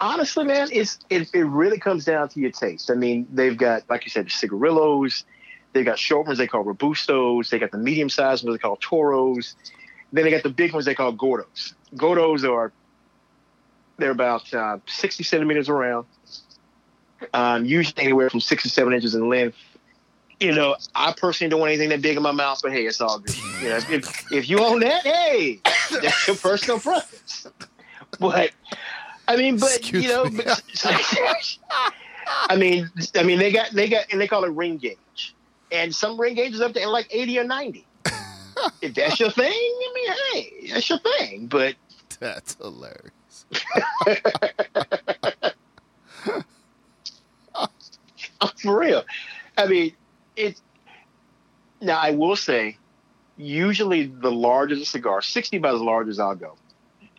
honestly, man, it's it, it really comes down to your taste. I mean, they've got, like you said, cigarillos. They've got short ones they call robustos. They got the medium sized ones they call toros. Then they got the big ones they call gordos. Gordos are they're about uh, 60 centimeters around, um, usually anywhere from six to seven inches in length. You know, I personally don't want anything that big in my mouth, but hey, it's all good. You know, if, if you own that, hey, that's your personal preference. But I mean, but Excuse you know, but, I mean, I mean, they got they got and they call it ring gauge, and some ring gauges up to like eighty or ninety. if that's your thing, I mean, hey, that's your thing. But That's hilarious. for real, I mean, it's now. I will say, usually the larger the cigar, sixty about as large as I'll go.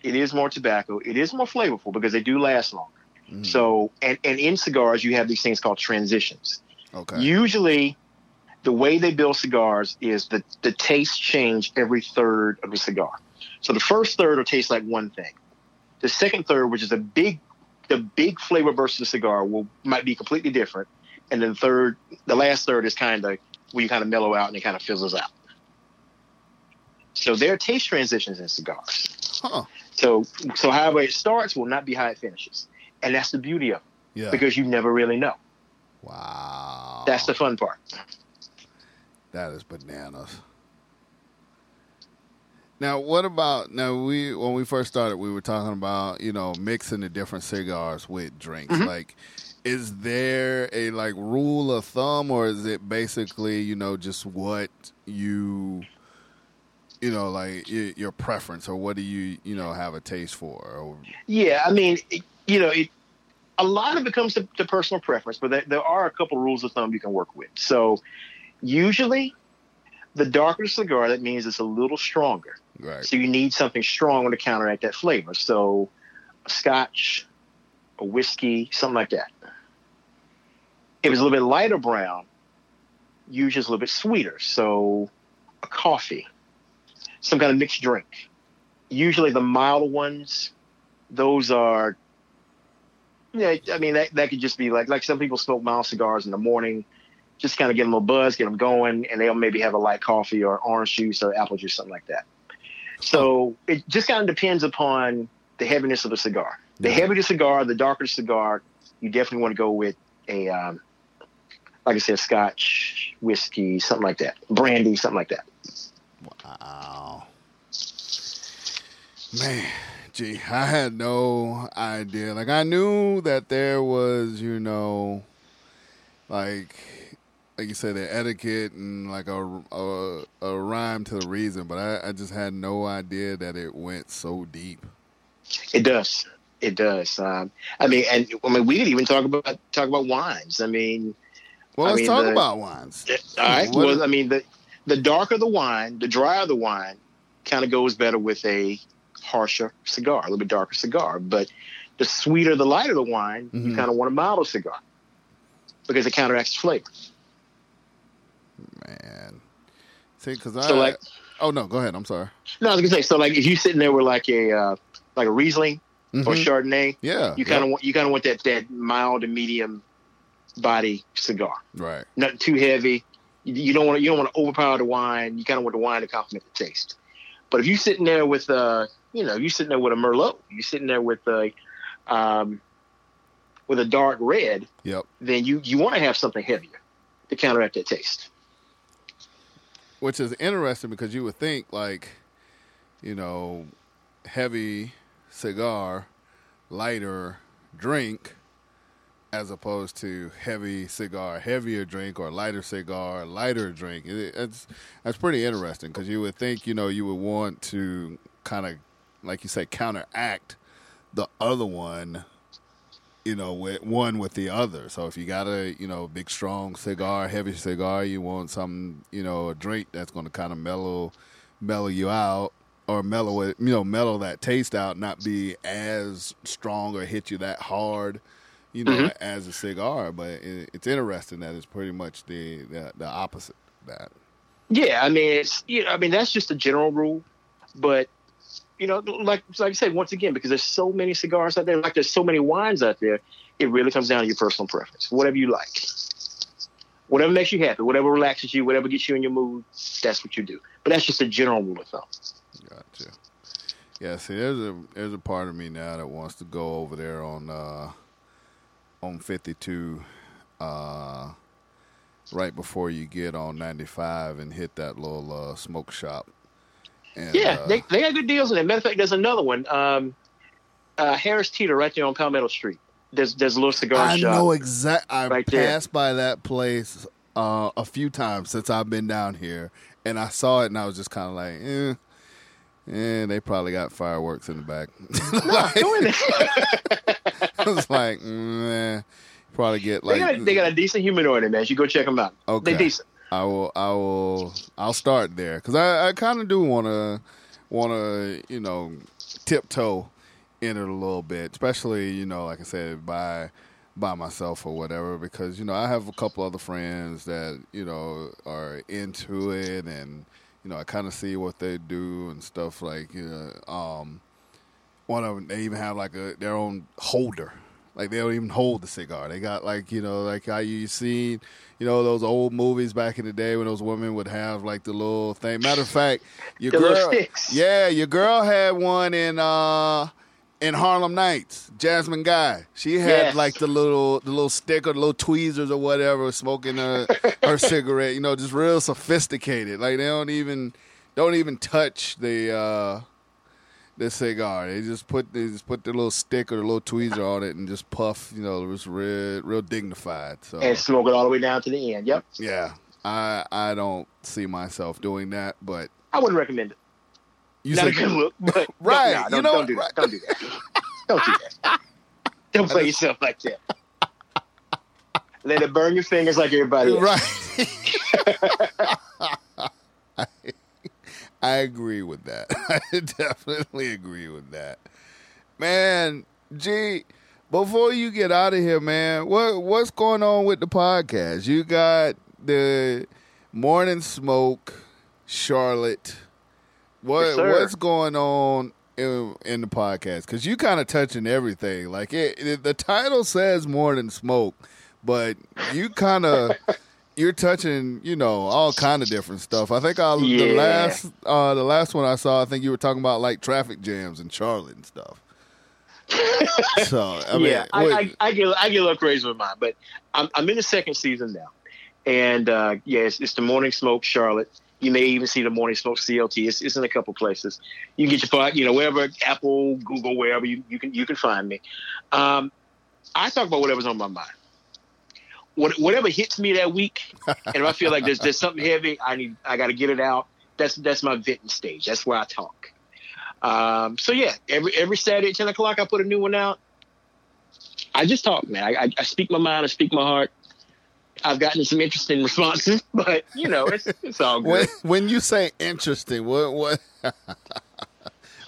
It is more tobacco. It is more flavorful because they do last longer. Mhm. So, and, and in cigars, you have these things called transitions. okay. Usually, the way they build cigars is that the taste change every third of the cigar. So the first third will taste like one thing. The second third, which is a big, the big flavor burst of the cigar, will might be completely different. And then third, the last third is kind of where you kind of mellow out and it kind of fizzles out. So there are taste transitions in cigars. huh. So so however it starts will not be how it finishes, and that's the beauty of it. Yeah. because you never really know. wow. That's the fun part. That is bananas. Now, what about now? We when we first started, we were talking about you know mixing the different cigars with drinks. Mm-hmm. Like, is there a like rule of thumb, or is it basically you know just what you you know like your, your preference, or what do you you know have a taste for? Or, Yeah, I mean, it, you know, it, a lot of it comes to, to personal preference, but there, there are a couple rules of thumb you can work with. So, usually, the darker the cigar, that means it's a little stronger. right. So you need something strong to counteract that flavor. So, a Scotch, a whiskey, something like that. If it's a little bit lighter brown, usually it's a little bit sweeter. So, a coffee, some kind of mixed drink. Usually, the milder ones, those are. Yeah, I mean that that could just be like like some people smoke mild cigars in the morning, just kind of get them a little buzz, get them going, and they'll maybe have a light coffee or orange juice or apple juice, something like that. So it just kind of depends upon the heaviness of the cigar. The heavier the cigar, the darker the cigar, you definitely want to go with a, um, like I said, Scotch, whiskey, something like that, brandy, something like that. Wow. Man, gee, I had no idea. Like I knew that there was, you know, like like you said, the etiquette and like a a, a rhyme to the reason, but I, I just had no idea that it went so deep. It does. It does. Um, I mean, and I mean, we could even talk about talk about wines. I mean, Well, I let's mean, talk the- about wines. all right. What- Well, I mean, the the darker the wine, the drier the wine, kind of goes better with a harsher cigar, a little bit darker cigar. But the sweeter, the lighter the wine, you Mhm. kind of want a milder cigar because it counteracts flavor. Man, see, because I So, like- oh no, go ahead. I'm sorry. No, I was gonna say, so like if you sitting there with like a uh, like a Riesling or Mhm. Chardonnay, Yeah, you kind of want you kind of want that that mild to medium body cigar. right. nothing too heavy. You, you don't want to, you don't want to overpower the wine. You kind of want the wine to complement the taste. But if you're sitting there with uh, you know, you're sitting there with a Merlot, you're sitting there with a um, with a dark red, Yep. then you you want to have something heavier to counteract that taste. Which is interesting because you would think like you know heavy cigar lighter drink as opposed to heavy cigar heavier drink or lighter cigar lighter drink. It, it's that's pretty interesting because you would think you know you would want to kind of like you say counteract the other one you know, with one with the other. So if you got a, you know, big strong cigar, heavy cigar, you want some, you know, a drink that's going to kind of mellow, mellow you out, or mellow it, you know, mellow that taste out, not be as strong or hit you that hard, you know, mm-hmm. as a cigar. But it, it's interesting that it's pretty much the the, the opposite that. Yeah, I mean, it's you know, I mean that's just a general rule, but you know, like like I said, once again, because there's so many cigars out there, like there's so many wines out there, it really comes down to your personal preference, whatever you like, whatever makes you happy, whatever relaxes you, whatever gets you in your mood, that's what you do. But that's just a general rule of thumb. Gotcha. Yeah, see, there's a there's a part of me now that wants to go over there on uh, on 52, uh, right before you get on 95 and hit that little uh, smoke shop. And, Yeah, uh, they, they got good deals in there. Matter of fact, there's another one, um, uh, Harris Teeter, right there on Palmetto Street. There's there's a little cigar I shop. know exact. I right there. passed by that place uh, a few times since I've been down here, and I saw it, and I was just kind of like, eh. Eh, they probably got fireworks in the back. Like- in there. I was like, mm, probably get they, like. got, they got a decent humidor in there, man. You go check them out. Okay. They're decent. I will. I will. I'll start there because I, I kind of do want to, want to, you know, tiptoe in it a little bit, especially you know, like I said, by by myself or whatever. Because you know, I have a couple other friends that you know are into it, and you know, I kind of see what they do and stuff like. You know, um, one of them they even have like a their own holder. Like they don't even hold the cigar. They got like you know like how you seen you know those old movies back in the day when those women would have like the little thing. Matter of fact, your girl, sticks. yeah, your girl had one in uh in Harlem Nights, Jasmine Guy. She had Yes. like the little the little stick or the little tweezers or whatever, smoking her her cigarette. You know, just real sophisticated. Like they don't even don't even touch the uh the cigar. They just put they just put the little stick or the little tweezer on it and just puff. You know, it was real real dignified. So and smoke it all the way down to the end. Yep. yeah, I I don't see myself doing that, but I wouldn't recommend it. you Not a good look, but Right, Nah, you don't, know, don't do that. Don't do that. Don't do that. Don't play yourself like that. Let it burn your fingers like everybody else. Right. I, agree with that. I definitely agree with that. Man, G, before you get out of here, man, what what's going on with the podcast? You got the Morning Smoke, Charlotte. What what's going on in, in the podcast? Because you kind of touching everything. Like it, it, the title says Morning Smoke, but you kind of you're touching, you know, all kind of different stuff. I think I, the last uh, the last one I saw, I think you were talking about like traffic jams in Charlotte and stuff. so I mean, yeah, I, I, I get I get a little crazy with mine, but I'm I'm in the second season now, and uh, yeah, it's, it's the Morning Smoke Charlotte. You may even see the Morning Smoke CLT. It's, it's in a couple places. You can get your you know, wherever Apple, Google, wherever you, you can you can find me. Um, I talk about whatever's on my mind. What, whatever hits me that week, and if I feel like there's there's something heavy, I need I got to get it out. That's that's my venting stage. That's where I talk. Um, so yeah, every every Saturday at ten o'clock, I put a new one out. I just talk, man. I, I, I speak my mind. I speak my heart. I've gotten some interesting responses, but you know, it's it's all when, good. when you say interesting, what what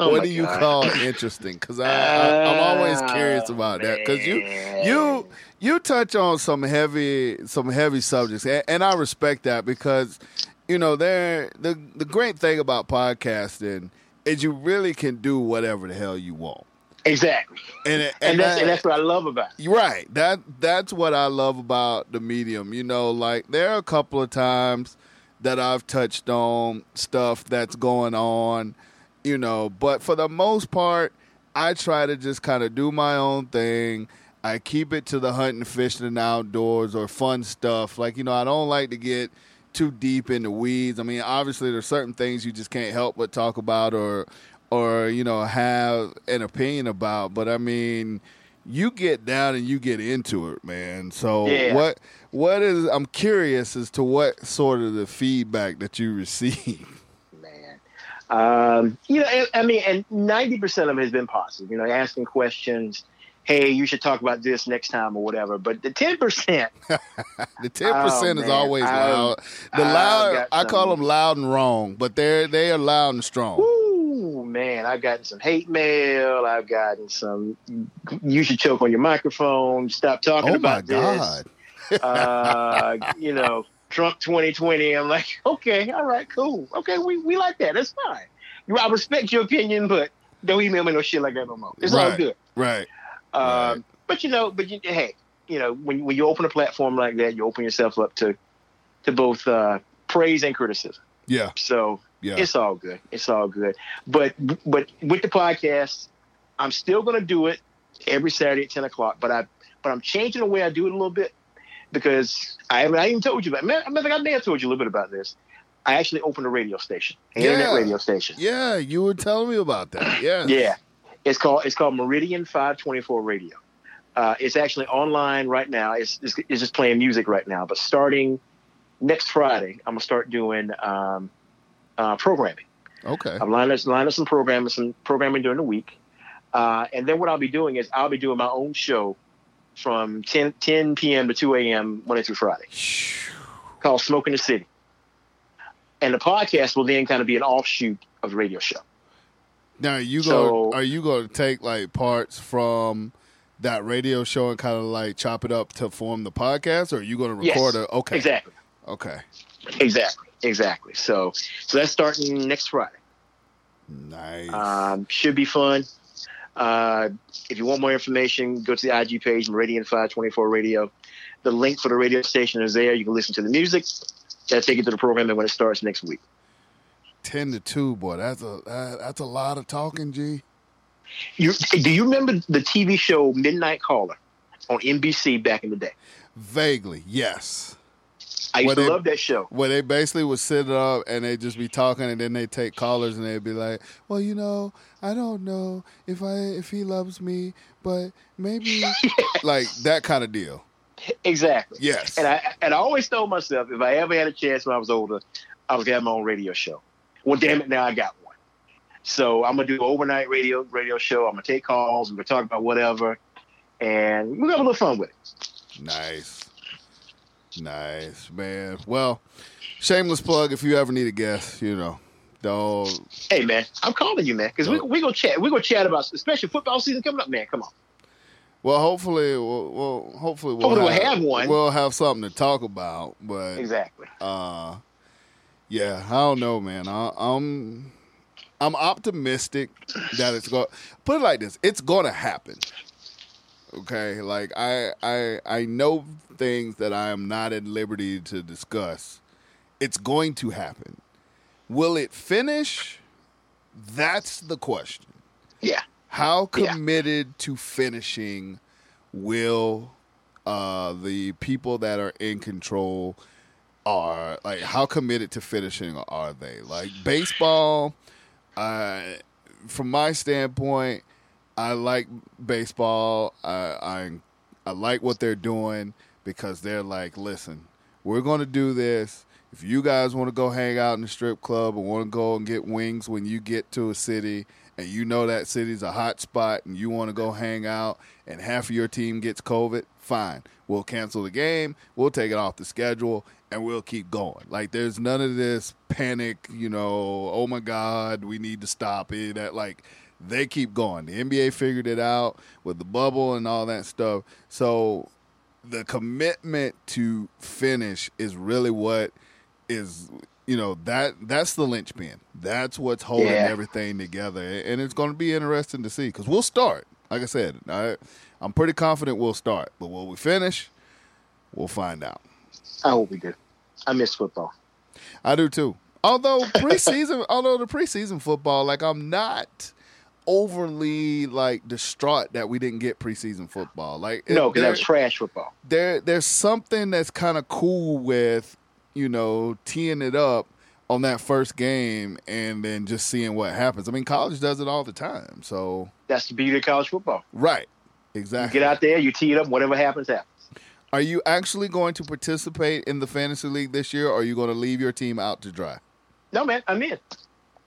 Oh what do you God. call interesting? Because I, I I'm always curious ah, about that. Because you you you touch on some heavy some heavy subjects, and, and I respect that because you know there the the great thing about podcasting is you really can do whatever the hell you want, exactly, and it- and, that's that- and that's what I love about. it. you're Right. That that's what I love about the medium. You know, like there are a couple of times that I've touched on stuff that's going on, you know, but for the most part, I try to just kind of do my own thing. I keep it to the hunting, fishing, and outdoors or fun stuff. Like, you know, I don't like to get too deep in the weeds. I mean, obviously there's certain things you just can't help but talk about or or, you know, have an opinion about, but I mean, you get down and you get into it, man. So Yeah. what what is I'm curious as to what sort of the feedback that you receive. Um, you know, I- I mean, and ninety percent of it has been positive. You know, asking questions. Hey, you should talk about this next time or whatever. But the ten percent, The ten percent Oh, is man. always loud. The I've loud I call them loud and wrong, but they're they are loud and strong. Ooh, man, I've gotten some hate mail. I've gotten some. You should choke on your microphone. Stop talking Oh my about god! this. Uh, you know, Trump 2020. I'm like, okay, all right, cool. Okay, we, we like that. That's fine. You- I respect your opinion, but don't email me no shit like that no more. It's all good. Right. Um, Right. But you know, but you, hey, you know, when when you open a platform like that, you open yourself up to to both uh, praise and criticism. Yeah. So Yeah. it's all good. It's all good. But but with the podcast, I'm still gonna do it every Saturday at ten o'clock. But I but I'm changing the way I do it a little bit because I haven't I even told you about. Man, I think I may have told you a little bit about this. I actually opened a radio station, an Yeah. internet radio station. yeah. You were telling me about that. Yeah. Yeah, it's called it's called Meridian 524 Radio. Uh, it's actually online right now. It's, it's it's just playing music right now. But starting next Friday, I'm gonna start doing um, uh, programming. Okay. I'm lined up, lined up some programming, some programming during the week, uh, and then what I'll be doing is I'll be doing my own show from 10, 10 p.m. to 2 a.m. Monday through Friday, called Smoking the City. And the podcast will then kind of be an offshoot of the radio show. Now you So- go. Are you going to take like parts from that radio show and kind of like chop it up to form the podcast, or are you going to Yes, record it? Okay. Exactly. Okay. Exactly, exactly. So, so that's starting next Friday. Nice. Um, should be fun. Uh, if you want more information, go to the IG page, Meridian Five Twenty Four Radio. The link for the radio station is there. You can listen to the music. That'll take you to the programming when it starts next week. Ten to two, boy. That's a that, that's a lot of talking, G. You do you remember the TV show Midnight Caller on NBC back in the day? Vaguely, yes. I used to they- love that show. Where they basically would sit up and they just be talking, and then they take callers and they'd be like, "Well, you know, I don't know if I if he loves me, but maybe like that kind of deal." Exactly. Yes. And I and I always told myself if I ever had a chance when I was older, I was gonna have my own radio show. Well, damn it, now I got one. So I'm gonna do an overnight radio radio show. I'm gonna take calls. I'm gonna talk about whatever, and we're gonna have a little fun with it. Nice. Nice, man. Well, shameless plug if you ever need a guest, you know. Don't Hey man, I'm calling you, man, because we we gonna chat. We gonna chat about especially football season coming up, man. Come on. well hopefully we'll, we'll hopefully we'll Hopefully we'll have one. We'll have something to talk about. But Exactly. uh yeah, I don't know, man. I, I'm I'm optimistic that it's going put it like this, it's gonna happen. Okay, like I I I know things that I am not at liberty to discuss. It's going to happen. Will it finish? That's the question. Yeah. How Yeah. committed to finishing will uh, the people that are in control are? Like, how committed to finishing are they? Like baseball, uh, from my standpoint, I like baseball. I, I I like what they're doing because they're like, listen, we're going to do this. If you guys want to go hang out in the strip club and want to go and get wings when you get to a city and you know that city's a hot spot and you want to go hang out and half of your team gets COVID, fine. We'll cancel the game. We'll take it off the schedule and we'll keep going. Like there's none of this panic, you know, oh my God, we need to stop it. That like they keep going. The NBA figured it out with the bubble and all that stuff. So the commitment to finish is really what is you know that that's the linchpin. That's what's holding Yeah. everything together, and it's going to be interesting to see because we'll start. Like I said, I, I'm pretty confident we'll start, but will we finish? We'll find out. I hope we do. I miss football. I do too. Although preseason, although the preseason football, like I'm not overly like distraught that we didn't get preseason football. Like No, because that's trash football. there there's something that's kind of cool with you know teeing it up on that first game and then just seeing what happens. I mean, college does it all the time. So That's the beauty of college football. right, You exactly. get out there, you tee it up, whatever happens, happens. Are you actually going to participate in the fantasy league this year, or are you going to leave your team out to dry? No, man, I'm in.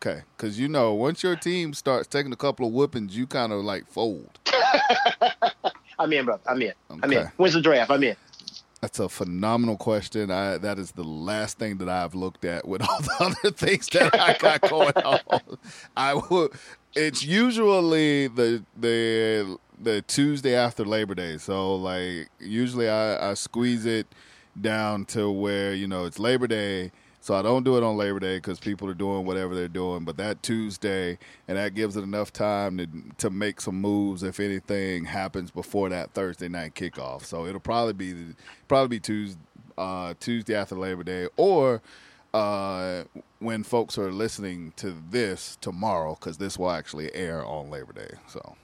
Okay, because you know once your team starts taking a couple of whippings, you kind of like fold. I'm in, brother. I'm in. I'm in. Okay. When's the draft? I'm in. That's a phenomenal question. I, that is the last thing that I've looked at with all the other things that I got going on. I would. It's usually the the the Tuesday after Labor Day. So like usually I, I squeeze it down to where you know it's Labor Day. So I don't do it on Labor Day because people are doing whatever they're doing. But that Tuesday, and that gives it enough time to to make some moves if anything happens before that Thursday night kickoff. So it'll probably be probably be Tuesday uh, Tuesday after Labor Day or uh, when folks are listening to this tomorrow because this will actually air on Labor Day. So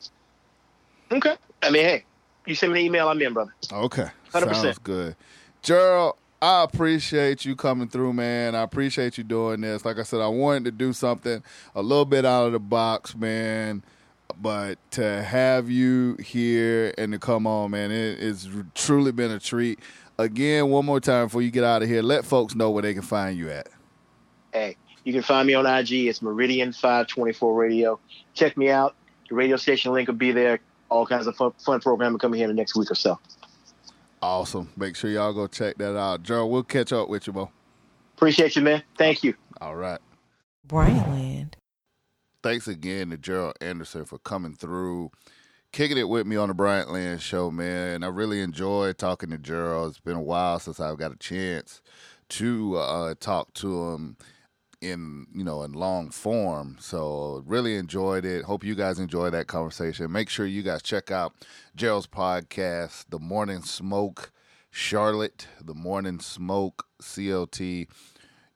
Okay. I mean, hey, you send me an email, I'm in, brother. okay, 100%. sounds good, Gerald. I appreciate you coming through, man. I appreciate you doing this. Like I said, I wanted to do something a little bit out of the box, man. But to have you here and to come on, man, it, it's truly been a treat. Again, one more time before you get out of here, let folks know where they can find you at. Hey, you can find me on IG. It's Meridian Five Twenty Four Radio. Check me out. The radio station link will be there. All kinds of fun, fun programming coming here in the next week or so. Awesome. Make sure y'all go check that out. Gerald, we'll catch up with you, Bo. Appreciate you, man. Thank you. All right. Bryant Land. Thanks again to Gerald Anderson for coming through, kicking it with me on the Bryant Land Show, man. I really enjoy talking to Gerald. It's been a while since I've got a chance to uh, talk to him in you know in long form. So really enjoyed it. Hope you guys enjoyed that conversation. Make sure you guys check out gerald's podcast the morning smoke charlotte the morning smoke clt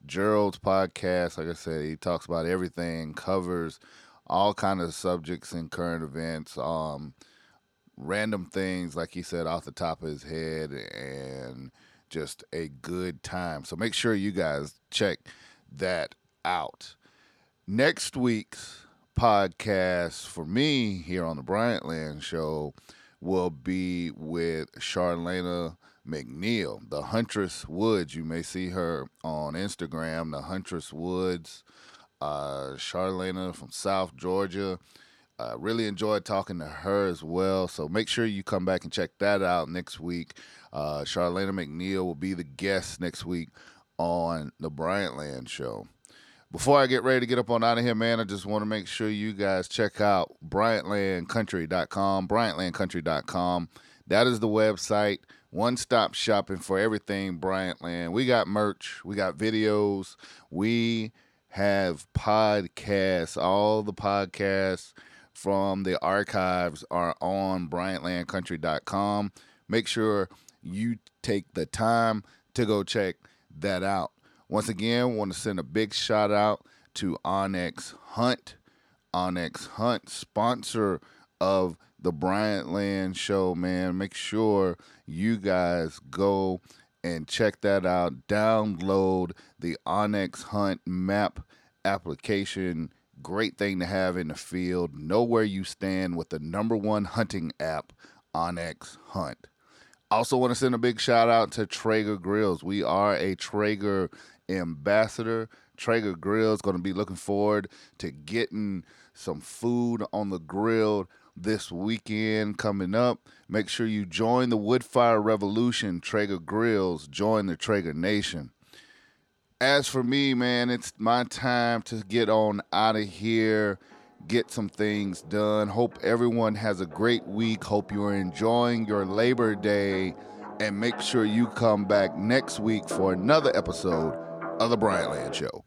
gerald's podcast like i said he talks about everything covers all kind of subjects and current events, um, random things, like he said, off the top of his head, and just a good time. So make sure you guys check that out. Next week's podcast for me here on the Bryant Land Show will be with Charlena McNeil, the Huntress Woods. You may see her on Instagram, the Huntress Woods. Uh, Charlena from South Georgia. Uh, really enjoyed talking to her as well. So make sure you come back and check that out next week. Uh, Charlena McNeil will be the guest next week on the Bryant Land Show. Before I get ready to get up on out of here, man, I just want to make sure you guys check out BryantLandCountry.com, BryantLandCountry.com. That is the website. One stop shopping for everything Bryantland. We got merch, we got videos, we have podcasts. All the podcasts from the archives are on BryantLandCountry.com. Make sure you take the time to go check that out. Once again, want to send a big shout out to onX Hunt. onX Hunt, sponsor of the Bryant Land Show, man. Make sure you guys go and check that out. Download the onX Hunt map application. Great thing to have in the field. Know where you stand with the number one hunting app, onX Hunt. Also, want to send a big shout out to Traeger Grills. We are a Traeger ambassador. Traeger Grills going to be looking forward to getting some food on the grill this weekend coming up. Make sure you join the Woodfire Revolution, Traeger Grills. Join the Traeger Nation. As for me, man, it's my time to get on out of here, get some things done. Hope everyone has a great week. Hope you're enjoying your Labor Day. And make sure you come back next week for another episode of The Bryant Land Show.